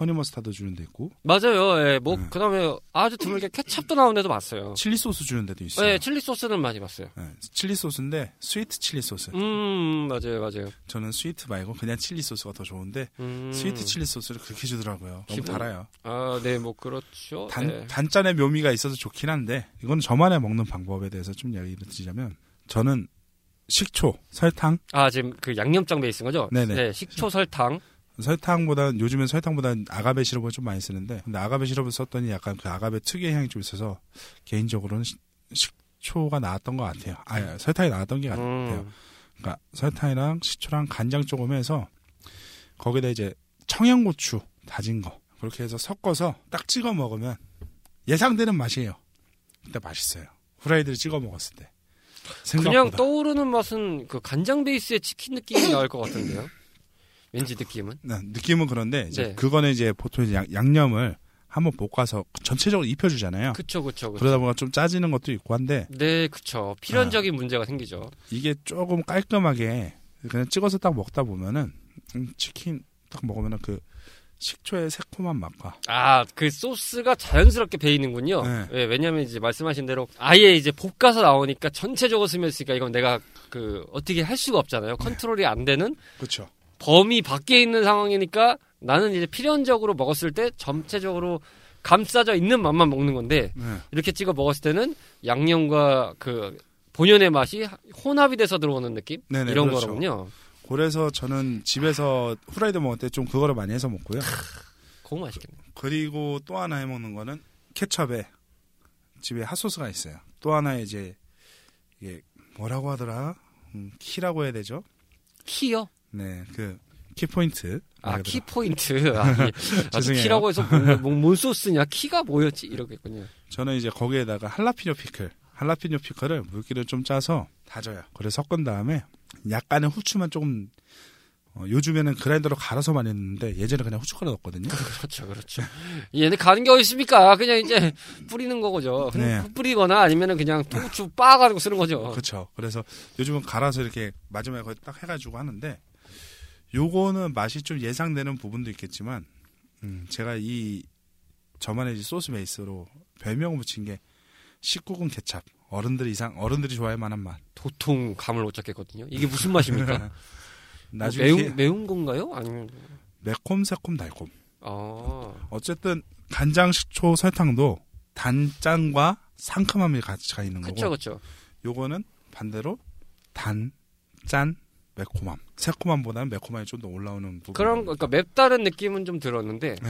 [SPEAKER 2] honey mustard 주는 데 있고
[SPEAKER 1] 맞아요. 예, 뭐
[SPEAKER 2] 네.
[SPEAKER 1] 그다음에 아주 드물게 케찹도 나온 데도 봤어요.
[SPEAKER 2] 칠리 소스 주는 데도 있어요.
[SPEAKER 1] 예, 칠리 소스는 많이 봤어요.
[SPEAKER 2] 네, 칠리 소스인데 sweet 칠리 소스.
[SPEAKER 1] 음, 맞아요, 맞아요.
[SPEAKER 2] 저는 sweet 말고 그냥 칠리 소스가 더 좋은데
[SPEAKER 1] 음.
[SPEAKER 2] sweet 칠리 소스를 그렇게 주더라고요. 너무
[SPEAKER 1] 기분-
[SPEAKER 2] 달아요.
[SPEAKER 1] 아, 네, 뭐 그렇죠.
[SPEAKER 2] 단,
[SPEAKER 1] 네.
[SPEAKER 2] 단짠의 묘미가 있어서 좋긴 한데 이건 저만의 먹는 방법에 대해서 좀 얘기를 드리자면 저는 식초, 설탕,
[SPEAKER 1] 아, 지금 그 양념장 베이스인 거죠?
[SPEAKER 2] 네네.
[SPEAKER 1] 네, 식초, 설탕.
[SPEAKER 2] 설탕보다 요즘엔 설탕보다 아가베 시럽을 좀 많이 쓰는데 근데 아가베 시럽을 썼더니 약간 그 아가베 특유의 향이 좀 있어서 개인적으로는 시- 식초가 나왔던 것 같아요. 아 설탕이 나왔던 게 같아요.
[SPEAKER 1] 음.
[SPEAKER 2] 그러니까 설탕이랑 식초랑 간장 조금 해서 거기다 이제 청양고추 다진 거 그렇게 해서 섞어서 딱 찍어 먹으면 예상되는 맛이에요. 근데 맛있어요. 후라이드를 찍어 먹었을 때.
[SPEAKER 1] 그냥
[SPEAKER 2] 생각보다.
[SPEAKER 1] 떠오르는 맛은 그 간장 베이스의 치킨 느낌이 나올 것 같은데요. 왠지 느낌은.
[SPEAKER 2] 네, 느낌은 그런데 이제
[SPEAKER 1] 네.
[SPEAKER 2] 그거는 이제 보통 이제 양, 양념을 한번 볶아서 전체적으로 입혀주잖아요.
[SPEAKER 1] 그쵸, 그쵸, 그쵸.
[SPEAKER 2] 그러다 보니까 좀 짜지는 것도 있고 한데
[SPEAKER 1] 네, 그쵸. 필연적인 문제가 생기죠.
[SPEAKER 2] 이게 조금 깔끔하게 그냥 찍어서 딱 먹다 보면은 음, 치킨 딱 먹으면은 그 식초의 새콤한 맛과
[SPEAKER 1] 아, 그 소스가 자연스럽게 배이는군요.
[SPEAKER 2] 네.
[SPEAKER 1] 예, 왜냐면 이제 말씀하신 대로 아예 이제 볶아서 나오니까 전체적으로 스며있으니까 이건 내가 그 어떻게 할 수가 없잖아요. 컨트롤이 안 되는
[SPEAKER 2] 그렇죠.
[SPEAKER 1] 범위 밖에 있는 상황이니까 나는 이제 필연적으로 먹었을 때 전체적으로 감싸져 있는 맛만 먹는 건데
[SPEAKER 2] 네.
[SPEAKER 1] 이렇게 찍어 먹었을 때는 양념과 그 본연의 맛이 혼합이 돼서 들어오는 느낌
[SPEAKER 2] 네네,
[SPEAKER 1] 이런
[SPEAKER 2] 그렇죠.
[SPEAKER 1] 거로군요.
[SPEAKER 2] 그래서 저는 집에서 후라이드 먹을 때 좀 그거를 많이 해서 먹고요.
[SPEAKER 1] 그거 맛있겠네.
[SPEAKER 2] 그리고 또 하나 해 먹는 거는 케첩에 집에 핫소스가 있어요. 또 하나 이제 이게 뭐라고 하더라? 음, 키라고 해야 되죠?
[SPEAKER 1] 키요?
[SPEAKER 2] 네, 그 키포인트.
[SPEAKER 1] 아, 말키
[SPEAKER 2] 그대로.
[SPEAKER 1] 포인트. 아, 이- 아,
[SPEAKER 2] 죄송해요.
[SPEAKER 1] 키라고 해서 뭐, 뭐, 뭔 소스냐? 키가 뭐였지? 이러겠군요.
[SPEAKER 2] 저는 이제 거기에다가 할라피뇨 피클, 할라피뇨 피클을 물기를 좀 짜서 다져요. 그래 섞은 다음에 약간의 후추만 조금 어, 요즘에는 그라인더로 갈아서 많이 했는데 예전에 그냥 후춧가루 넣었거든요.
[SPEAKER 1] 그렇죠, 그렇죠. 얘네 가는 게 어디 있습니까? 그냥 이제 뿌리는 거죠.
[SPEAKER 2] 네.
[SPEAKER 1] 뿌리거나 아니면은 그냥 통후추 빻아가지고 쓰는 거죠.
[SPEAKER 2] 그렇죠. 그래서 요즘은 갈아서 이렇게 마지막에 거기 딱 해가지고 하는데 요거는 맛이 좀 예상되는 부분도 있겠지만 음, 제가 이 저만의 이 소스 베이스로 별명을 붙인 게 19금 케찹 어른들 이상 어른들이 좋아할 만한 맛.
[SPEAKER 1] 도통 감을 못 잡겠거든요. 이게 무슨 맛입니까?
[SPEAKER 2] 나중에
[SPEAKER 1] 뭐 매운 매운 건가요? 아니면
[SPEAKER 2] 매콤 새콤 달콤.
[SPEAKER 1] 아
[SPEAKER 2] 어쨌든 간장, 식초, 설탕도 단짠과 상큼함이 같이 가 있는 거고
[SPEAKER 1] 그쵸 그쵸.
[SPEAKER 2] 요거는 반대로 단, 짠, 매콤함. 새콤함보다는 매콤함이 좀 더 올라오는 부분.
[SPEAKER 1] 그런 거- 그러니까 맵다는 느낌은 좀 들었는데
[SPEAKER 2] 네.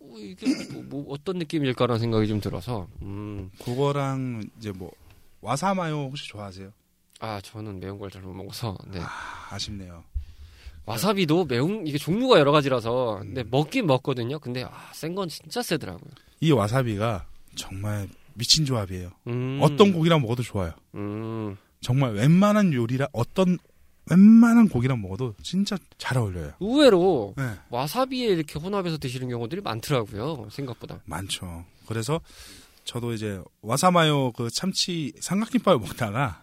[SPEAKER 1] 어, 이게 뭐, 뭐 어떤 느낌일까라는 생각이 좀 들어서 음.
[SPEAKER 2] 그거랑 이제 뭐 와사마요 혹시 좋아하세요?
[SPEAKER 1] 아 저는 매운 걸 잘 못 먹어서 네.
[SPEAKER 2] 아, 아쉽네요.
[SPEAKER 1] 와사비도 매운 이게 종류가 여러 가지라서 근데
[SPEAKER 2] 음.
[SPEAKER 1] 먹긴 먹거든요. 근데 아, 센 건 진짜 세더라고요.
[SPEAKER 2] 이 와사비가 정말 미친 조합이에요.
[SPEAKER 1] 음.
[SPEAKER 2] 어떤 고기랑 먹어도 좋아요.
[SPEAKER 1] 음.
[SPEAKER 2] 정말 웬만한 요리라 어떤 웬만한 고기랑 먹어도 진짜 잘 어울려요.
[SPEAKER 1] 의외로
[SPEAKER 2] 네.
[SPEAKER 1] 와사비에 이렇게 혼합해서 드시는 경우들이 많더라고요. 생각보다.
[SPEAKER 2] 많죠. 그래서 저도 이제 와사마요 그 참치 삼각김밥을 먹다가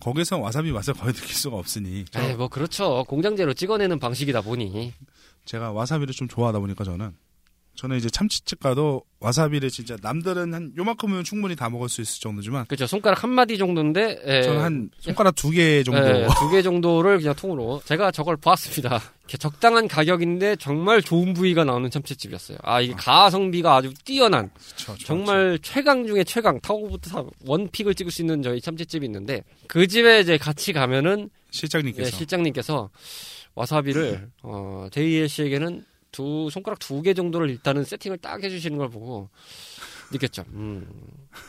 [SPEAKER 2] 거기서 와사비 맛을 거의 느낄 수가 없으니 저-
[SPEAKER 1] 에이, 뭐 그렇죠. 공장제로 찍어내는 방식이다 보니.
[SPEAKER 2] 제가 와사비를 좀 좋아하다 보니까 저는 저는 이제 참치집 가도 와사비를 진짜 남들은 한 요만큼은 충분히 다 먹을 수 있을 정도지만
[SPEAKER 1] 그렇죠. 손가락 한 마디 정도인데 예,
[SPEAKER 2] 저는 한 손가락 두 개 정도
[SPEAKER 1] 두 개 정도를 그냥 통으로 제가 저걸 보았습니다. 이렇게 적당한 가격인데 정말 좋은 부위가 나오는 참치집이었어요. 아 이게 가성비가 아주 뛰어난
[SPEAKER 2] 그쵸, 그쵸,
[SPEAKER 1] 정말 최강 중에 최강 타고부터 사- 원픽을 찍을 수 있는 저희 참치집이 있는데 그 집에 이제 같이 가면은.
[SPEAKER 2] 실장님께서
[SPEAKER 1] 예, 실장님께서 와사비를 어, 제이엘 씨에게는 두 손가락 두 개 정도를 일단은 세팅을 딱 해주시는 걸 보고 느꼈죠. 음,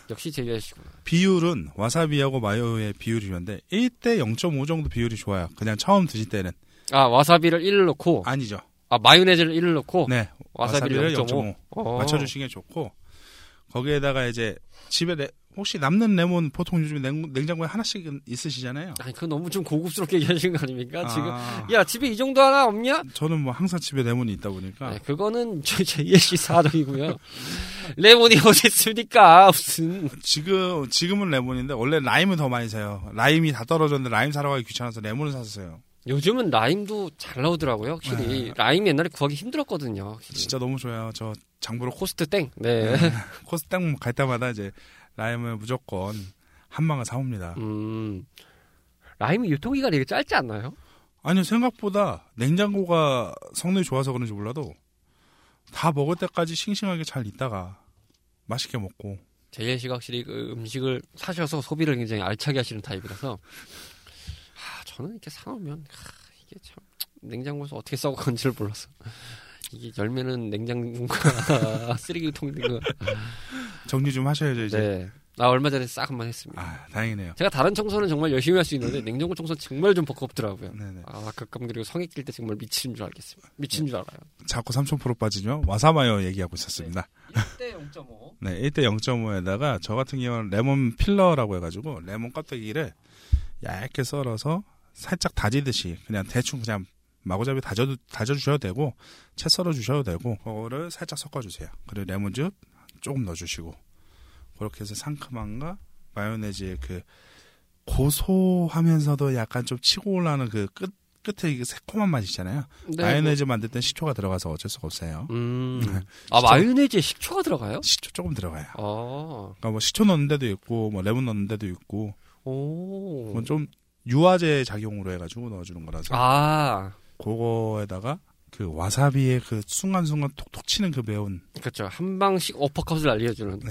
[SPEAKER 1] 역시 제이엘 씨구나.
[SPEAKER 2] 비율은 와사비하고 마요의 비율이었는데 1대 0.5 정도 비율이 좋아요. 그냥 처음 드실 때는
[SPEAKER 1] 아 와사비를 1을 넣고
[SPEAKER 2] 아니죠.
[SPEAKER 1] 아 마요네즈를 1을 넣고
[SPEAKER 2] 네,
[SPEAKER 1] 와사비를
[SPEAKER 2] 와사비를
[SPEAKER 1] 0.5
[SPEAKER 2] 0.5
[SPEAKER 1] 어.
[SPEAKER 2] 맞춰주시는 게 좋고 거기에다가 이제 집에 레- 혹시 남는 레몬 보통 요즘에 냉, 냉장고에 하나씩 있으시잖아요.
[SPEAKER 1] 아니 그건 너무 좀 고급스럽게 얘기하시는 거 아닙니까? 지금
[SPEAKER 2] 아,
[SPEAKER 1] 야 집에 이 정도 하나 없냐?
[SPEAKER 2] 저는 뭐 항상 집에 레몬이 있다 보니까
[SPEAKER 1] 네, 그거는 씨 사정이고요. 레몬이 어디 있습니까? 무슨
[SPEAKER 2] 지금 지금은 레몬인데 원래 라임을 더 많이 사요. 라임이 다 떨어졌는데 라임 사러 가기 귀찮아서 레몬을 샀어요.
[SPEAKER 1] 요즘은 라임도 잘 나오더라고요. 확실히
[SPEAKER 2] 네.
[SPEAKER 1] 라임 옛날에 구하기 힘들었거든요. 확실히.
[SPEAKER 2] 진짜 너무 좋아요. 저 장보러
[SPEAKER 1] 코스트 땡. 네.
[SPEAKER 2] 코스땅 갈 때마다 이제 라임을 무조건 한 망을 사옵니다.
[SPEAKER 1] 음. 라임이 유통기간이 되게 짧지 않나요?
[SPEAKER 2] 아니요 생각보다 냉장고가 성능이 좋아서 그런지 몰라도 다 먹을 때까지 싱싱하게 잘 있다가 맛있게 먹고
[SPEAKER 1] 제일 씨가 확실히 그 음식을 사셔서 소비를 굉장히 알차게 하시는 타입이라서 아, 저는 이렇게 사놓으면 아, 이게 참 냉장고에서 어떻게 썩어건지를 몰라서 이게 열매는 냉장고가 쓰레기통인가
[SPEAKER 2] 정리 좀 하셔야죠 이제.
[SPEAKER 1] 네. 나 얼마 전에 싹 한번 했습니다.
[SPEAKER 2] 아 다행이네요.
[SPEAKER 1] 제가 다른 청소는 정말 열심히 할 수 있는데 냉장고 청소 는 정말 좀 버겁더라고요.
[SPEAKER 2] 네네.
[SPEAKER 1] 아 가끔 그리고 성에 낄때 정말 미치는 줄 알겠습니다. 미친 줄 알아요.
[SPEAKER 2] 자꾸 3,000% 빠지면 와사마요 얘기하고 있었습니다.
[SPEAKER 1] 1대 0.5.
[SPEAKER 2] 네, 1대 0.5에다가 저 같은 경우는 레몬 필러라고 해가지고 레몬 껍데기를 얇게 썰어서 살짝 다지듯이 그냥 대충 그냥 마구잡이 다져 다져 주셔도 되고 채 썰어 주셔도 되고 그거를 살짝 섞어 주세요. 그리고 레몬즙 조금 넣어주시고 그렇게 해서 상큼함과 마요네즈의 그 고소하면서도 약간 좀 치고 올라오는 그 끝 끝에 그 새콤한 맛 있잖아요.
[SPEAKER 1] 네,
[SPEAKER 2] 마요네즈 만들 땐 식초가 들어가서 어쩔 수가 없어요.
[SPEAKER 1] 뭐, 음.
[SPEAKER 2] 네.
[SPEAKER 1] 아. 마요네즈에 식초가 들어가요?
[SPEAKER 2] 식초 조금 들어가요.
[SPEAKER 1] 아.
[SPEAKER 2] 그러니까 뭐 식초 넣는 데도 있고 뭐 레몬 넣는 데도 있고
[SPEAKER 1] 오.
[SPEAKER 2] 그건 좀 유화제 작용으로 해가지고 넣어주는 거라서
[SPEAKER 1] 아.
[SPEAKER 2] 그거에다가 그 와사비의 그 순간순간 톡톡 치는 그 매운
[SPEAKER 1] 그렇죠. 한 방씩 어퍼컷을 알려주는.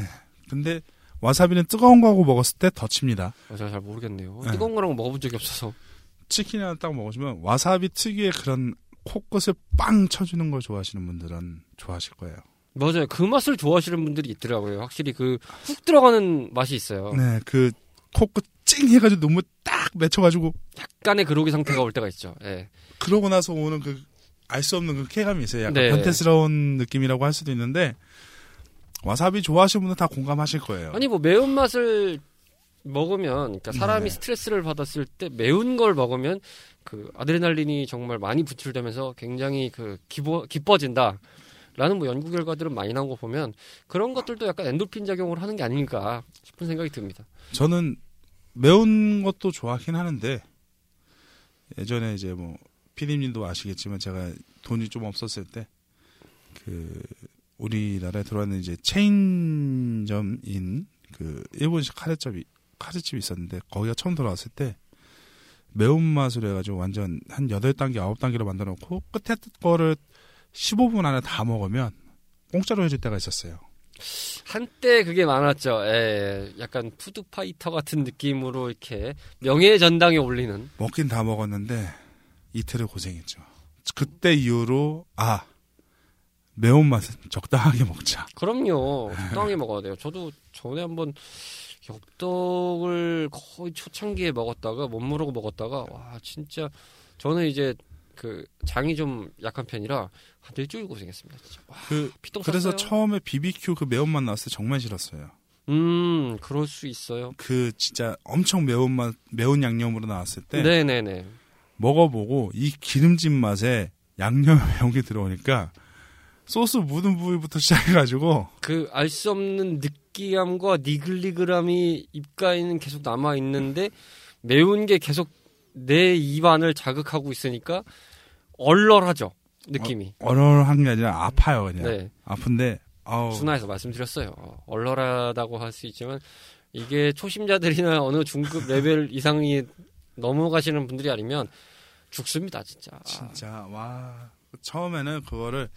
[SPEAKER 2] 근데 와사비는 뜨거운 거하고 먹었을 때 더 칩니다
[SPEAKER 1] 어, 제가 잘 모르겠네요.
[SPEAKER 2] 네.
[SPEAKER 1] 뜨거운 거랑 먹어본 적이 없어서.
[SPEAKER 2] 치킨 하나 딱 먹으시면 와사비 특유의 그런 코끝을 빵 쳐주는 걸 좋아하시는 분들은 좋아하실 거예요
[SPEAKER 1] 맞아요. 그 맛을 좋아하시는 분들이 있더라고요. 확실히 그 훅 들어가는 맛이 있어요.
[SPEAKER 2] 네 그 코끝 찡 해가지고 눈물 딱 맺혀가지고
[SPEAKER 1] 약간의 그로기 상태가 올 때가 있죠. 예.
[SPEAKER 2] 그러고 나서 오는 그 알 수 없는 그 쾌감이 있어요. 약간
[SPEAKER 1] 네.
[SPEAKER 2] 변태스러운 느낌이라고 할 수도 있는데 와사비 좋아하시는 분은 다 공감하실 거예요.
[SPEAKER 1] 아니 뭐 매운 맛을 먹으면 그러니까 사람이
[SPEAKER 2] 네.
[SPEAKER 1] 스트레스를 받았을 때 매운 걸 먹으면 그 아드레날린이 정말 많이 분출되면서 굉장히 그 기뻐 기뻐진다. 라는 뭐 연구 결과들은 많이 나온 거 보면 그런 것들도 약간 엔돌핀 작용을 하는 게 아닌가 싶은 생각이 듭니다.
[SPEAKER 2] 저는 매운 것도 좋아하긴 하는데 예전에 이제 뭐 피디님도 아시겠지만 제가 돈이 좀 없었을 때 그 우리나라에 들어왔는 이제 체인점인 그 일본식 카레집이 카레집이 있었는데 거기가 처음 들어왔을 때 매운맛으로 해가지고 완전 한 8단계, 9단계로 만들어 놓고 끝에 거를 15분 안에 다 먹으면 공짜로 해줄 때가 있었어요.
[SPEAKER 1] 한때 그게 많았죠. 예, 약간 푸드파이터 같은 느낌으로 이렇게 명예 전당에 올리는
[SPEAKER 2] 먹긴 다 먹었는데 이틀을 고생했죠. 그때 이후로 아 매운맛은 적당하게 먹자.
[SPEAKER 1] 그럼요. 적당히 먹어야 돼요. 저도 전에 한번 엽떡을 거의 초창기에 먹었다가 못 모르고 먹었다가 와 진짜 저는 이제 그 장이 좀 약한 편이라 한 일주일 고생했습니다. 진짜. 와,
[SPEAKER 2] 그 그래서. 처음에 BBQ 그 매운맛 나왔을 때 정말 싫었어요.
[SPEAKER 1] 음 그럴 수 있어요.
[SPEAKER 2] 그 진짜 엄청 매운맛 매운 양념으로 나왔을 때
[SPEAKER 1] 네네네.
[SPEAKER 2] 먹어보고 이 기름진 맛에 양념 매운 게 들어오니까 소스 묻은 부위부터 시작해가지고
[SPEAKER 1] 그 알 수 없는 느끼함과 니글니글함이 입가에는 계속 남아 있는데 매운 게 계속 내 입안을 자극하고 있으니까 얼얼하죠 느낌이.
[SPEAKER 2] 얼얼한 게 아니라 아파요 그냥
[SPEAKER 1] 네.
[SPEAKER 2] 아픈데 아우
[SPEAKER 1] 순화해서 말씀드렸어요. 어, 얼얼하다고 할 수 있지만 이게 초심자들이나 어느 중급 레벨 이상이 넘어가시는 분들이 아니면 죽습니다 진짜.
[SPEAKER 2] 진짜 와 처음에는 그거를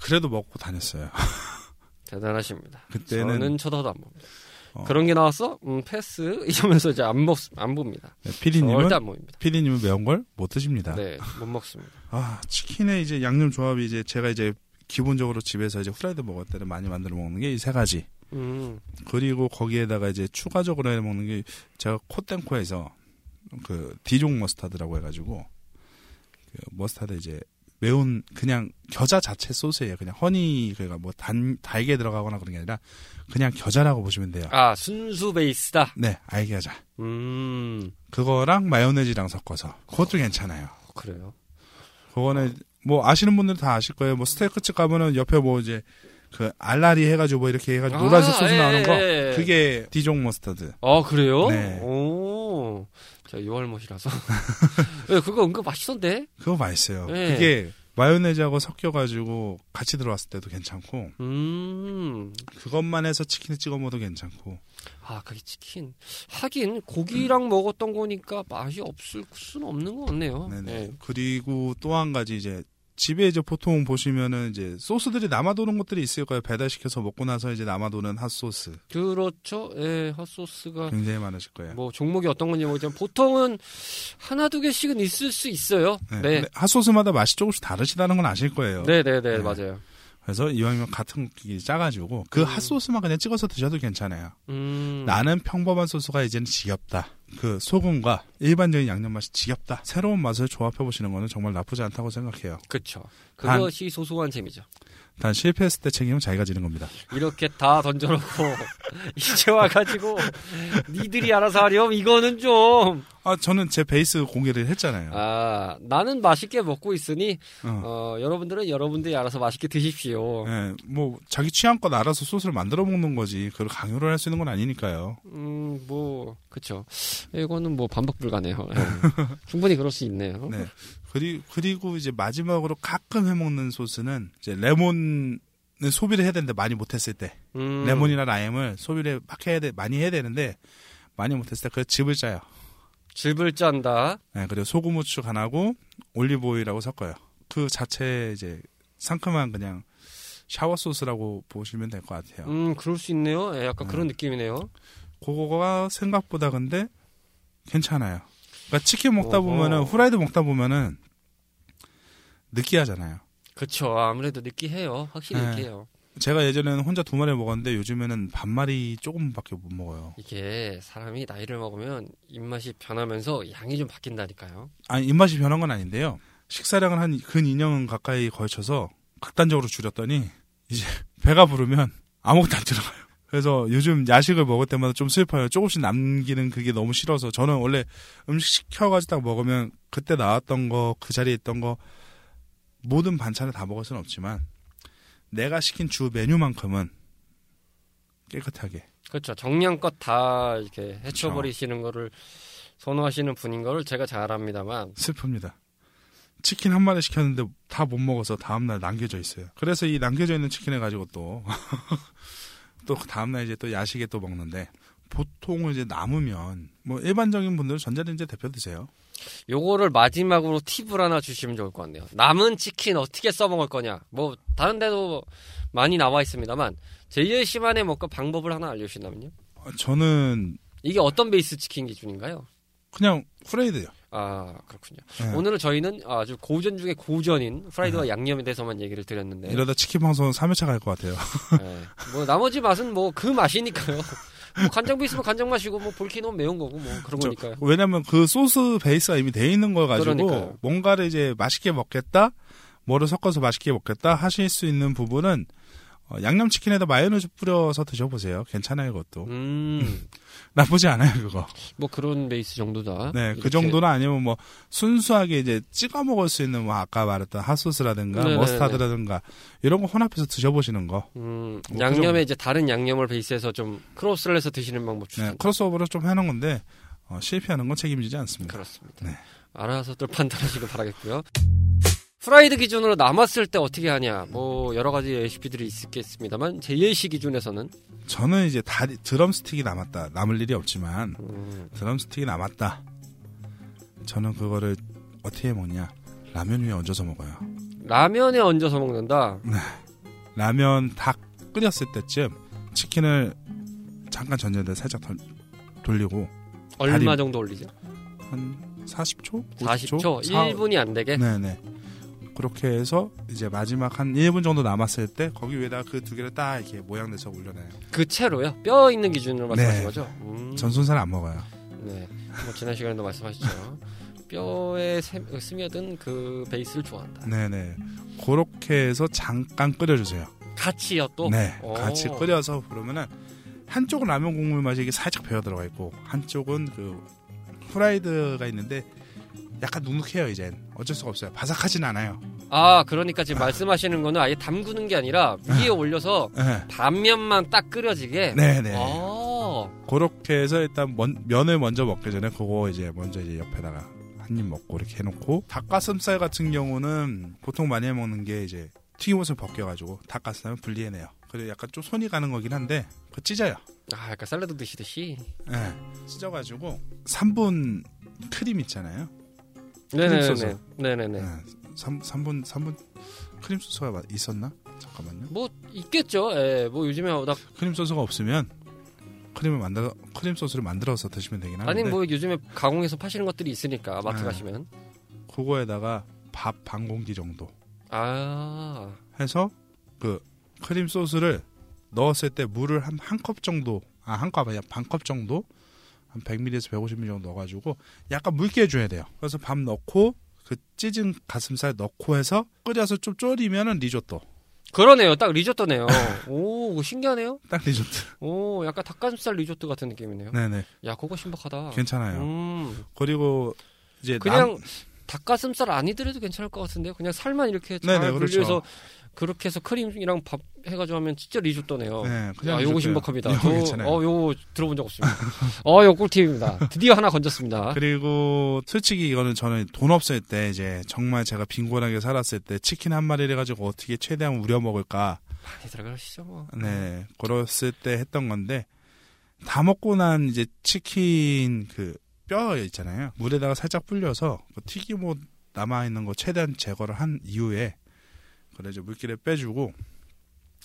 [SPEAKER 2] 그래도 먹고 다녔어요.
[SPEAKER 1] 대단하십니다.
[SPEAKER 2] 그때는
[SPEAKER 1] 저는 쳐다도 안 봅니다.
[SPEAKER 2] 어.
[SPEAKER 1] 그런 게 나왔어? 음, 패스 이러면서 이제 안 먹, 안 봅니다.
[SPEAKER 2] 네, 피디님은
[SPEAKER 1] 절대 안 봅니다.
[SPEAKER 2] 피디님은 매운 걸 못 드십니다.
[SPEAKER 1] 네, 못 먹습니다.
[SPEAKER 2] 아 치킨의 이제 양념 조합이 이제 제가 이제 기본적으로 집에서 이제 후라이드 먹을 때는 많이 만들어 먹는 게 이 세 가지.
[SPEAKER 1] 음,
[SPEAKER 2] 그리고 거기에다가 이제 추가적으로 해 먹는 게 제가 코땡코에서 그 디종 머스타드라고 해가지고 그 머스타드 이제 매운 그냥 겨자 자체 소스예요. 그냥 허니 그러니까 뭐 단 달게 들어가거나 그런 게 아니라 그냥 겨자라고 보시면 돼요.
[SPEAKER 1] 아 순수 베이스다.
[SPEAKER 2] 네, 알겨자.
[SPEAKER 1] 음,
[SPEAKER 2] 그거랑 마요네즈랑 섞어서 그것도 괜찮아요.
[SPEAKER 1] 그래요.
[SPEAKER 2] 그거는 뭐 아시는 분들은 다 아실 거예요. 뭐 스테이크집 가면은 옆에 뭐 이제 그 알라리 해가지고 뭐 이렇게 해가지고 노란색
[SPEAKER 1] 아,
[SPEAKER 2] 소스
[SPEAKER 1] 예,
[SPEAKER 2] 나오는 거
[SPEAKER 1] 예.
[SPEAKER 2] 그게 디종 머스타드.
[SPEAKER 1] 아 그래요?
[SPEAKER 2] 네.
[SPEAKER 1] 오, 저 요알못이라서. 네, 그거 은근 맛있던데?
[SPEAKER 2] 그거 맛있어요.
[SPEAKER 1] 네.
[SPEAKER 2] 그게 마요네즈하고 섞여가지고 같이 들어왔을 때도 괜찮고
[SPEAKER 1] 음.
[SPEAKER 2] 그것만 해서 치킨에 찍어 먹어도 괜찮고
[SPEAKER 1] 아, 그게 치킨. 하긴 고기랑 먹었던 거니까 맛이 없을 수는 없는 것 같네요.
[SPEAKER 2] 네네.
[SPEAKER 1] 네.
[SPEAKER 2] 그리고 또 한 가지 이제 집에 이제 보통 보시면은 이제 소스들이 남아도는 것들이 있을 거예요. 배달시켜서 먹고 나서 이제 남아도는 핫소스
[SPEAKER 1] 그렇죠. 예, 핫소스가
[SPEAKER 2] 굉장히 많으실 거예요.
[SPEAKER 1] 뭐 종목이 어떤 건지 모르지만 보통은 하나 두 개씩은 있을 수 있어요.
[SPEAKER 2] 네.
[SPEAKER 1] 네.
[SPEAKER 2] 핫소스마다 맛이 조금씩 다르시다는 건 아실 거예요.
[SPEAKER 1] 네, 네, 네,
[SPEAKER 2] 네.
[SPEAKER 1] 맞아요.
[SPEAKER 2] 그래서 이왕이면 같은 기 짜가지고 그
[SPEAKER 1] 음.
[SPEAKER 2] 핫소스만 그냥 찍어서 드셔도 괜찮아요.
[SPEAKER 1] 음.
[SPEAKER 2] 나는 평범한 소스가 이제는 지겹다. 그 소금과 일반적인 양념 맛이 지겹다. 새로운 맛을 조합해 보시는 거는 정말 나쁘지 않다고 생각해요.
[SPEAKER 1] 그쵸.
[SPEAKER 2] 단-
[SPEAKER 1] 그것이 소소한 재미죠.
[SPEAKER 2] 단 실패했을 때 책임은 자기가 지는 겁니다.
[SPEAKER 1] 이렇게 다 던져놓고 이제 와가지고 니들이 알아서 하렴 이거는 좀.
[SPEAKER 2] 아 저는 제 베이스 공개를 했잖아요.
[SPEAKER 1] 아 나는 맛있게 먹고 있으니
[SPEAKER 2] 어.
[SPEAKER 1] 어, 여러분들은 여러분들이 알아서 맛있게 드십시오.
[SPEAKER 2] 예, 뭐 자기 취향껏 알아서 소스를 만들어 먹는 거지. 그걸 강요를 할 수 있는 건 아니니까요.
[SPEAKER 1] 음, 뭐 그쵸. 이거는 뭐 반박 불가네요. 예. 충분히 그럴 수 있네요.
[SPEAKER 2] 네. 그리, 그리고 이제 마지막으로 가끔 해 먹는 소스는 이제 레몬을 소비를 해야 되는데 많이 못했을 때
[SPEAKER 1] 음,
[SPEAKER 2] 레몬이나 라임을 소비를 막 해야 돼 많이 해야 되는데 많이 못했을 때 그 즙을 짜요.
[SPEAKER 1] 즙을 짠다.
[SPEAKER 2] 네, 그리고 소금 후추 간하고 올리브 오일하고 섞어요. 그 자체 이제 상큼한 그냥 sour 소스라고 보시면 될 것 같아요.
[SPEAKER 1] 음, 그럴 수 있네요. 예, 약간
[SPEAKER 2] 네.
[SPEAKER 1] 그런 느낌이네요.
[SPEAKER 2] 그거가 생각보다 근데 괜찮아요. 그러니까 치킨 먹다
[SPEAKER 1] 어허.
[SPEAKER 2] 보면은 후라이드 먹다 보면은 느끼하잖아요.
[SPEAKER 1] 그쵸. 아무래도 느끼해요. 확실히
[SPEAKER 2] 네.
[SPEAKER 1] 느끼해요.
[SPEAKER 2] 제가 예전에는 혼자 두 마리 먹었는데 요즘에는 반 마리 조금밖에 못 먹어요.
[SPEAKER 1] 이게 사람이 나이를 먹으면 입맛이 변하면서 양이 좀 바뀐다니까요.
[SPEAKER 2] 아니 입맛이 변한 건 아닌데요. 식사량을 한 근 2년 가까이 걸쳐서 극단적으로 줄였더니 이제 배가 부르면 아무것도 안 들어가요. 그래서 요즘 야식을 먹을 때마다 좀 슬퍼요. 조금씩 남기는 그게 너무 싫어서 저는 원래 음식 시켜가지고 딱 먹으면 그때 나왔던 거 그 자리에 있던 거 모든 반찬을 다 먹을 수는 없지만 내가 시킨 주 메뉴만큼은 깨끗하게
[SPEAKER 1] 그렇죠. 정량껏 다 이렇게 해쳐버리시는 거를 선호하시는 분인 거를 제가 잘 압니다만.
[SPEAKER 2] 슬픕니다. 치킨 한 마리 시켰는데 다 못 먹어서 다음날 남겨져 있어요. 그래서 이 남겨져 있는 치킨을 가지고 또, 또 다음날 이제 또 야식에 또 먹는데, 보통 이제 남으면, 뭐 일반적인 분들은 전자레인지에 데펴 드세요.
[SPEAKER 1] 요거를 마지막으로 팁을 하나 주시면 좋을 것 같네요. 남은 치킨 어떻게 써먹을 거냐. 뭐 다른 데도 많이 나와 있습니다만 JLC만의 뭔가 방법을 하나 알려주신다면요.
[SPEAKER 2] 어, 저는
[SPEAKER 1] 이게 어떤 베이스 치킨 기준인가요?
[SPEAKER 2] 그냥 후라이드요.
[SPEAKER 1] 아 그렇군요.
[SPEAKER 2] 네.
[SPEAKER 1] 오늘은 저희는 아주 고전 중에 고전인 프라이드와 양념에 대해서만 얘기를 드렸는데
[SPEAKER 2] 이러다 치킨 방송 3회차 갈 것 같아요.
[SPEAKER 1] 네. 뭐 나머지 맛은 뭐 그 맛이니까요. 뭐 간장 베이스면 간장 맛이고 뭐 볼키노는 매운 거고 뭐 그런
[SPEAKER 2] 저-
[SPEAKER 1] 거니까요.
[SPEAKER 2] 왜냐면 그 소스 베이스가 이미 돼 있는 걸 가지고,
[SPEAKER 1] 그러니까요.
[SPEAKER 2] 뭔가를 이제 맛있게 먹겠다, 뭐를 섞어서 맛있게 먹겠다 하실 수 있는 부분은, 어, 양념치킨에다 마요네즈 뿌려서 드셔보세요. 괜찮아요, 그것도.
[SPEAKER 1] 음,
[SPEAKER 2] 나쁘지 않아요, 그거.
[SPEAKER 1] 뭐 그런 베이스 정도다.
[SPEAKER 2] 네,
[SPEAKER 1] 이렇게.
[SPEAKER 2] 그 정도는 아니면 뭐 순수하게 이제 찍어 먹을 수 있는 뭐 아까 말했던 핫소스라든가
[SPEAKER 1] 네네네.
[SPEAKER 2] 머스타드라든가 이런 거 혼합해서 드셔보시는 거.
[SPEAKER 1] 음,
[SPEAKER 2] 뭐
[SPEAKER 1] 양념에 이제 다른 양념을 베이스해서 좀 크로스를 해서 드시는 방법
[SPEAKER 2] 네,
[SPEAKER 1] 추천.
[SPEAKER 2] 크로스오버를 좀 해놓은 건데 어, 실패하는 건 책임지지 않습니다.
[SPEAKER 1] 그렇습니다.
[SPEAKER 2] 네.
[SPEAKER 1] 알아서들 판단하시길 바라겠고요. 프라이드 기준으로 남았을 때 어떻게 하냐. 뭐 여러 가지 레시피들이 있겠습니다만 JLC 기준에서는
[SPEAKER 2] 저는 이제 다리 drumstick이 남았다. 남을 일이 없지만
[SPEAKER 1] 음,
[SPEAKER 2] drumstick이 남았다. 저는 그거를 어떻게 해 먹냐? 라면 위에 얹어서 먹어요.
[SPEAKER 1] 라면에 얹어서 먹는다.
[SPEAKER 2] 라면 다 끓였을 때쯤 치킨을 잠깐 전자레인지에 살짝 덜- 돌리고
[SPEAKER 1] 얼마
[SPEAKER 2] 다리-
[SPEAKER 1] 정도 올리죠?
[SPEAKER 2] 한 40초?
[SPEAKER 1] 40초,
[SPEAKER 2] 50초?
[SPEAKER 1] 1분이 안 되게.
[SPEAKER 2] 네네. 그렇게 해서 이제 마지막 한 1분 정도 남았을 때 거기 위에다 그 두 개를 딱 이렇게 모양 내서 올려놔요.
[SPEAKER 1] 그 채로요? 뼈 있는 기준으로 말씀하신
[SPEAKER 2] 네.
[SPEAKER 1] 거죠? 음,
[SPEAKER 2] 전순살 안 먹어요.
[SPEAKER 1] 네. 뭐 지난 시간에도 말씀하셨죠. 뼈에 세- 스며든 그 베이스를 좋아한다.
[SPEAKER 2] 네네. 그렇게 해서 잠깐 끓여주세요.
[SPEAKER 1] 같이요 또.
[SPEAKER 2] 네.
[SPEAKER 1] 오.
[SPEAKER 2] 같이 끓여서 그러면은 한쪽은 라면 국물 맛이 이게 살짝 배어 들어가 있고 한쪽은 그 후라이드가 있는데 약간 눅눅해요 이젠 어쩔 수가 없어요 바삭하진 않아요
[SPEAKER 1] 아 그러니까 지금 말씀하시는 거는 아예 담그는 게 아니라 위에 올려서
[SPEAKER 2] 네.
[SPEAKER 1] 단면만 딱 끓여지게.
[SPEAKER 2] 네네
[SPEAKER 1] 아 어.
[SPEAKER 2] 그렇게 해서 일단 먼- 면을 먼저 먹기 전에 그거 이제 먼저 이제 옆에다가 한 입 먹고 이렇게 해놓고 닭가슴살 같은 경우는 보통 많이 해 먹는 게 이제 튀김옷을 벗겨가지고 닭가슴살을 분리해내요. 그리고 약간 좀 손이 가는 거긴 한데 그 찢어요.
[SPEAKER 1] 아, 약간 샐러드 드시듯이.
[SPEAKER 2] 예, 찢어가지고 3분 크림 있잖아요.
[SPEAKER 1] 네네네.
[SPEAKER 2] 소스.
[SPEAKER 1] 네네네.
[SPEAKER 2] 예, 3, 3분 3분 크림 소스가 마- 있었나? 잠깐만요.
[SPEAKER 1] 뭐 있겠죠. 예. 뭐 요즘에 워낙
[SPEAKER 2] 크림 소스가 없으면 크림을 만들어 크림 소스를 만들어서 드시면 되긴 하는데
[SPEAKER 1] 아니 뭐 요즘에 가공해서 파시는 것들이 있으니까 마트
[SPEAKER 2] 네.
[SPEAKER 1] 가시면.
[SPEAKER 2] 그거에다가 밥 반 공기 정도
[SPEAKER 1] 아.
[SPEAKER 2] 해서 그 크림 소스를 넣었을 때 물을 한 한 컵 정도 아 한 컵 아니야 반 컵 정도 한 100ml에서 150ml 정도 넣어가지고 약간 묽게 해줘야 돼요. 그래서 밥 넣고 그 찢은 가슴살 넣고 해서 끓여서 좀 졸이면은 리조또
[SPEAKER 1] 그러네요. 딱 리조또네요. 오, 신기하네요.
[SPEAKER 2] 딱 리조또.
[SPEAKER 1] 오, 약간 닭가슴살 리조또 같은 느낌이네요.
[SPEAKER 2] 네네
[SPEAKER 1] 야, 그거 신박하다.
[SPEAKER 2] 괜찮아요.
[SPEAKER 1] 음,
[SPEAKER 2] 그리고 이제
[SPEAKER 1] 그냥
[SPEAKER 2] 남-
[SPEAKER 1] 닭가슴살 아니더라도 괜찮을 것 같은데요. 그냥 살만 이렇게 잘
[SPEAKER 2] 네네, 그렇죠.
[SPEAKER 1] 분리해서 그렇 게 해서 크림이랑 밥 해가지고 하면 진짜 리조또네요.
[SPEAKER 2] 네, 그냥
[SPEAKER 1] 야, 요거. 신박합니다.
[SPEAKER 2] 괜찮아요.
[SPEAKER 1] 어, 요거 들어본 적 없습니다. 어, 요거 꿀팁입니다. 드디어 하나 건졌습니다.
[SPEAKER 2] 그리고 솔직히 이거는 저는 돈 없을 때 이제 정말 제가 빈곤하게 살았을 때 치킨 한 마리를 가지고 어떻게 최대한 우려 먹을까
[SPEAKER 1] 많이 들어가시죠, 뭐.
[SPEAKER 2] 네 그랬을 때 했던 건데 다 먹고 난 이제 치킨 그 뼈 있잖아요 물에다가 살짝 불려서 그 튀김옷 남아 있는 거 최대한 제거를 한 이후에 그래 이제 물기를 빼주고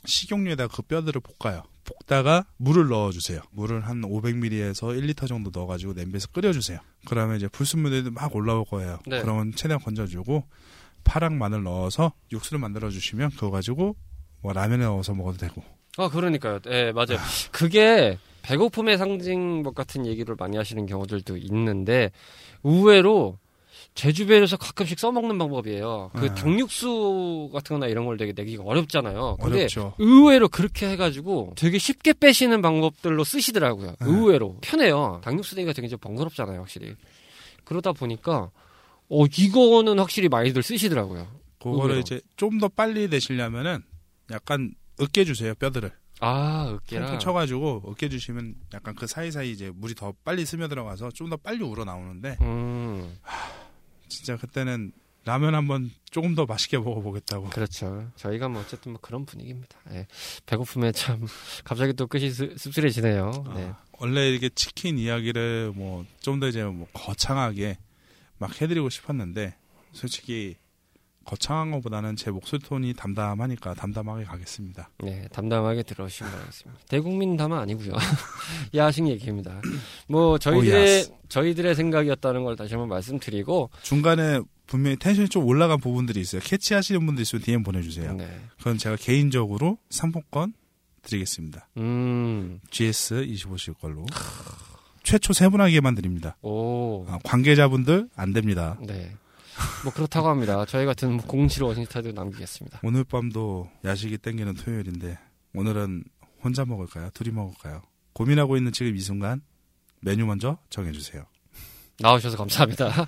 [SPEAKER 2] 식용유에다가 그 뼈들을 볶아요. 볶다가 물을 넣어주세요. 물을 한 500ml에서 1리터 정도 넣어가지고 냄비에서 끓여주세요. 그러면 이제 불순물들이 막 올라올 거예요.
[SPEAKER 1] 네.
[SPEAKER 2] 그러면 최대한 건져주고 파랑 마늘 넣어서 육수를 만들어 주시면 그거 가지고 뭐 라면에 넣어서 먹어도 되고.
[SPEAKER 1] 아, 그러니까요. 예, 맞아요. 그게 배고픔의 상징 같은 얘기를 많이 하시는 경우들도 있는데, 의외로 제 주변에서 가끔씩 써먹는 방법이에요. 그
[SPEAKER 2] 네.
[SPEAKER 1] 닭육수 같은 거나 이런 걸 되게 내기가 어렵잖아요. 근데
[SPEAKER 2] 어렵죠.
[SPEAKER 1] 의외로 그렇게 해가지고 되게 쉽게 빼시는 방법들로 쓰시더라고요.
[SPEAKER 2] 네.
[SPEAKER 1] 의외로. 편해요. 닭육수 내기가 되게 좀 번거롭잖아요, 확실히. 그러다 보니까, 어, 이거는 확실히 많이들 쓰시더라고요.
[SPEAKER 2] 그거를
[SPEAKER 1] 의외로.
[SPEAKER 2] 이제 좀 더 빨리 내시려면은 약간 으깨 주세요 뼈들을.
[SPEAKER 1] 아, 으깨라.
[SPEAKER 2] 쳐가지고 으깨 주시면 약간 그 사이사이 이제 물이 더 빨리 스며 들어가서 좀 더 빨리 우러 나오는데
[SPEAKER 1] 음.
[SPEAKER 2] 진짜 그때는 라면 한번 조금 더 맛있게 먹어보겠다고.
[SPEAKER 1] 그렇죠. 저희가 뭐 어쨌든 뭐 그런 분위기입니다. 예. 배고픔에 참 갑자기 또 끝이 씁- 씁쓸해지네요. 네.
[SPEAKER 2] 아, 원래 이렇게 치킨 이야기를 뭐 좀 더 이제 뭐 거창하게 막 해드리고 싶었는데 솔직히 거창한 것보다는 제 목소리 톤이 담담하니까 담담하게 가겠습니다.
[SPEAKER 1] 네, 담담하게 들어주시면 바라겠습니다. 대국민 담화 아니고요. 야식 얘기입니다. 뭐 저희들의
[SPEAKER 2] 야스.
[SPEAKER 1] 저희들의 생각이었다는 걸 다시 한번 말씀드리고
[SPEAKER 2] 중간에 분명히 텐션이 좀 올라간 부분들이 있어요. 캐치하시는 분들 있으면 DM 보내주세요.
[SPEAKER 1] 네.
[SPEAKER 2] 그건 제가 개인적으로 상품권 드리겠습니다.
[SPEAKER 1] 음.
[SPEAKER 2] GS 25실 걸로. 최초 세 분에게만 드립니다.
[SPEAKER 1] 오.
[SPEAKER 2] 아, 관계자분들 안 됩니다.
[SPEAKER 1] 네. 뭐 그렇다고 합니다. 저희 같은 뭐 공지로 어신스타도 남기겠습니다.
[SPEAKER 2] 오늘 밤도 야식이 땡기는 토요일인데 오늘은 혼자 먹을까요? 둘이 먹을까요? 고민하고 있는 지금 이 순간 메뉴 먼저 정해주세요.
[SPEAKER 1] 나오셔서 감사합니다.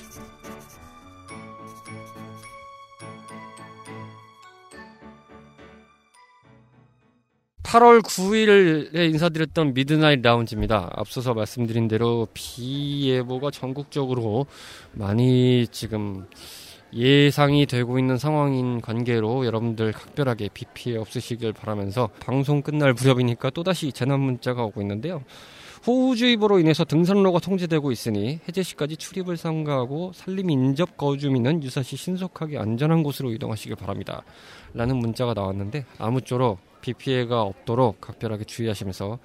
[SPEAKER 1] 8월 9일에 인사드렸던 미드나잇 라운지입니다. 앞서서 말씀드린 대로 비 예보가 전국적으로 많이 지금 예상이 되고 있는 상황인 관계로 여러분들 각별하게 비 피해 없으시길 바라면서 방송 끝날 무렵이니까 또다시 재난 문자가 오고 있는데요. 호우주의보로 인해서 등산로가 통제되고 있으니 해제시까지 출입을 삼가하고 산림 인접 거주민은 유사시 신속하게 안전한 곳으로 이동하시길 바랍니다. 라는 문자가 나왔는데 아무쪼록 비 피해가 없도록 각별하게 주의하시면서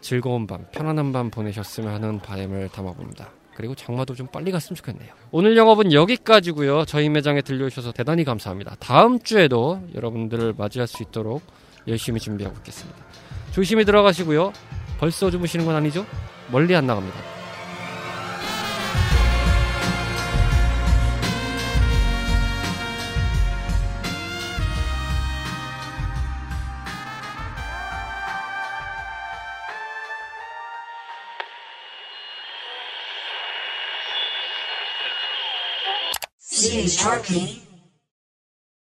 [SPEAKER 1] 즐거운 밤, 편안한 밤 보내셨으면 하는 바람을 담아봅니다. 그리고 장마도 좀 빨리 갔으면 좋겠네요. 오늘 영업은 여기까지고요. 저희 매장에 들려주셔서 대단히 감사합니다. 다음 주에도 여러분들을 맞이할 수 있도록 열심히 준비하고 있겠습니다. 조심히 들어가시고요. 벌써 주무시는 건 아니죠? 멀리 안 나갑니다.
[SPEAKER 3] CHRP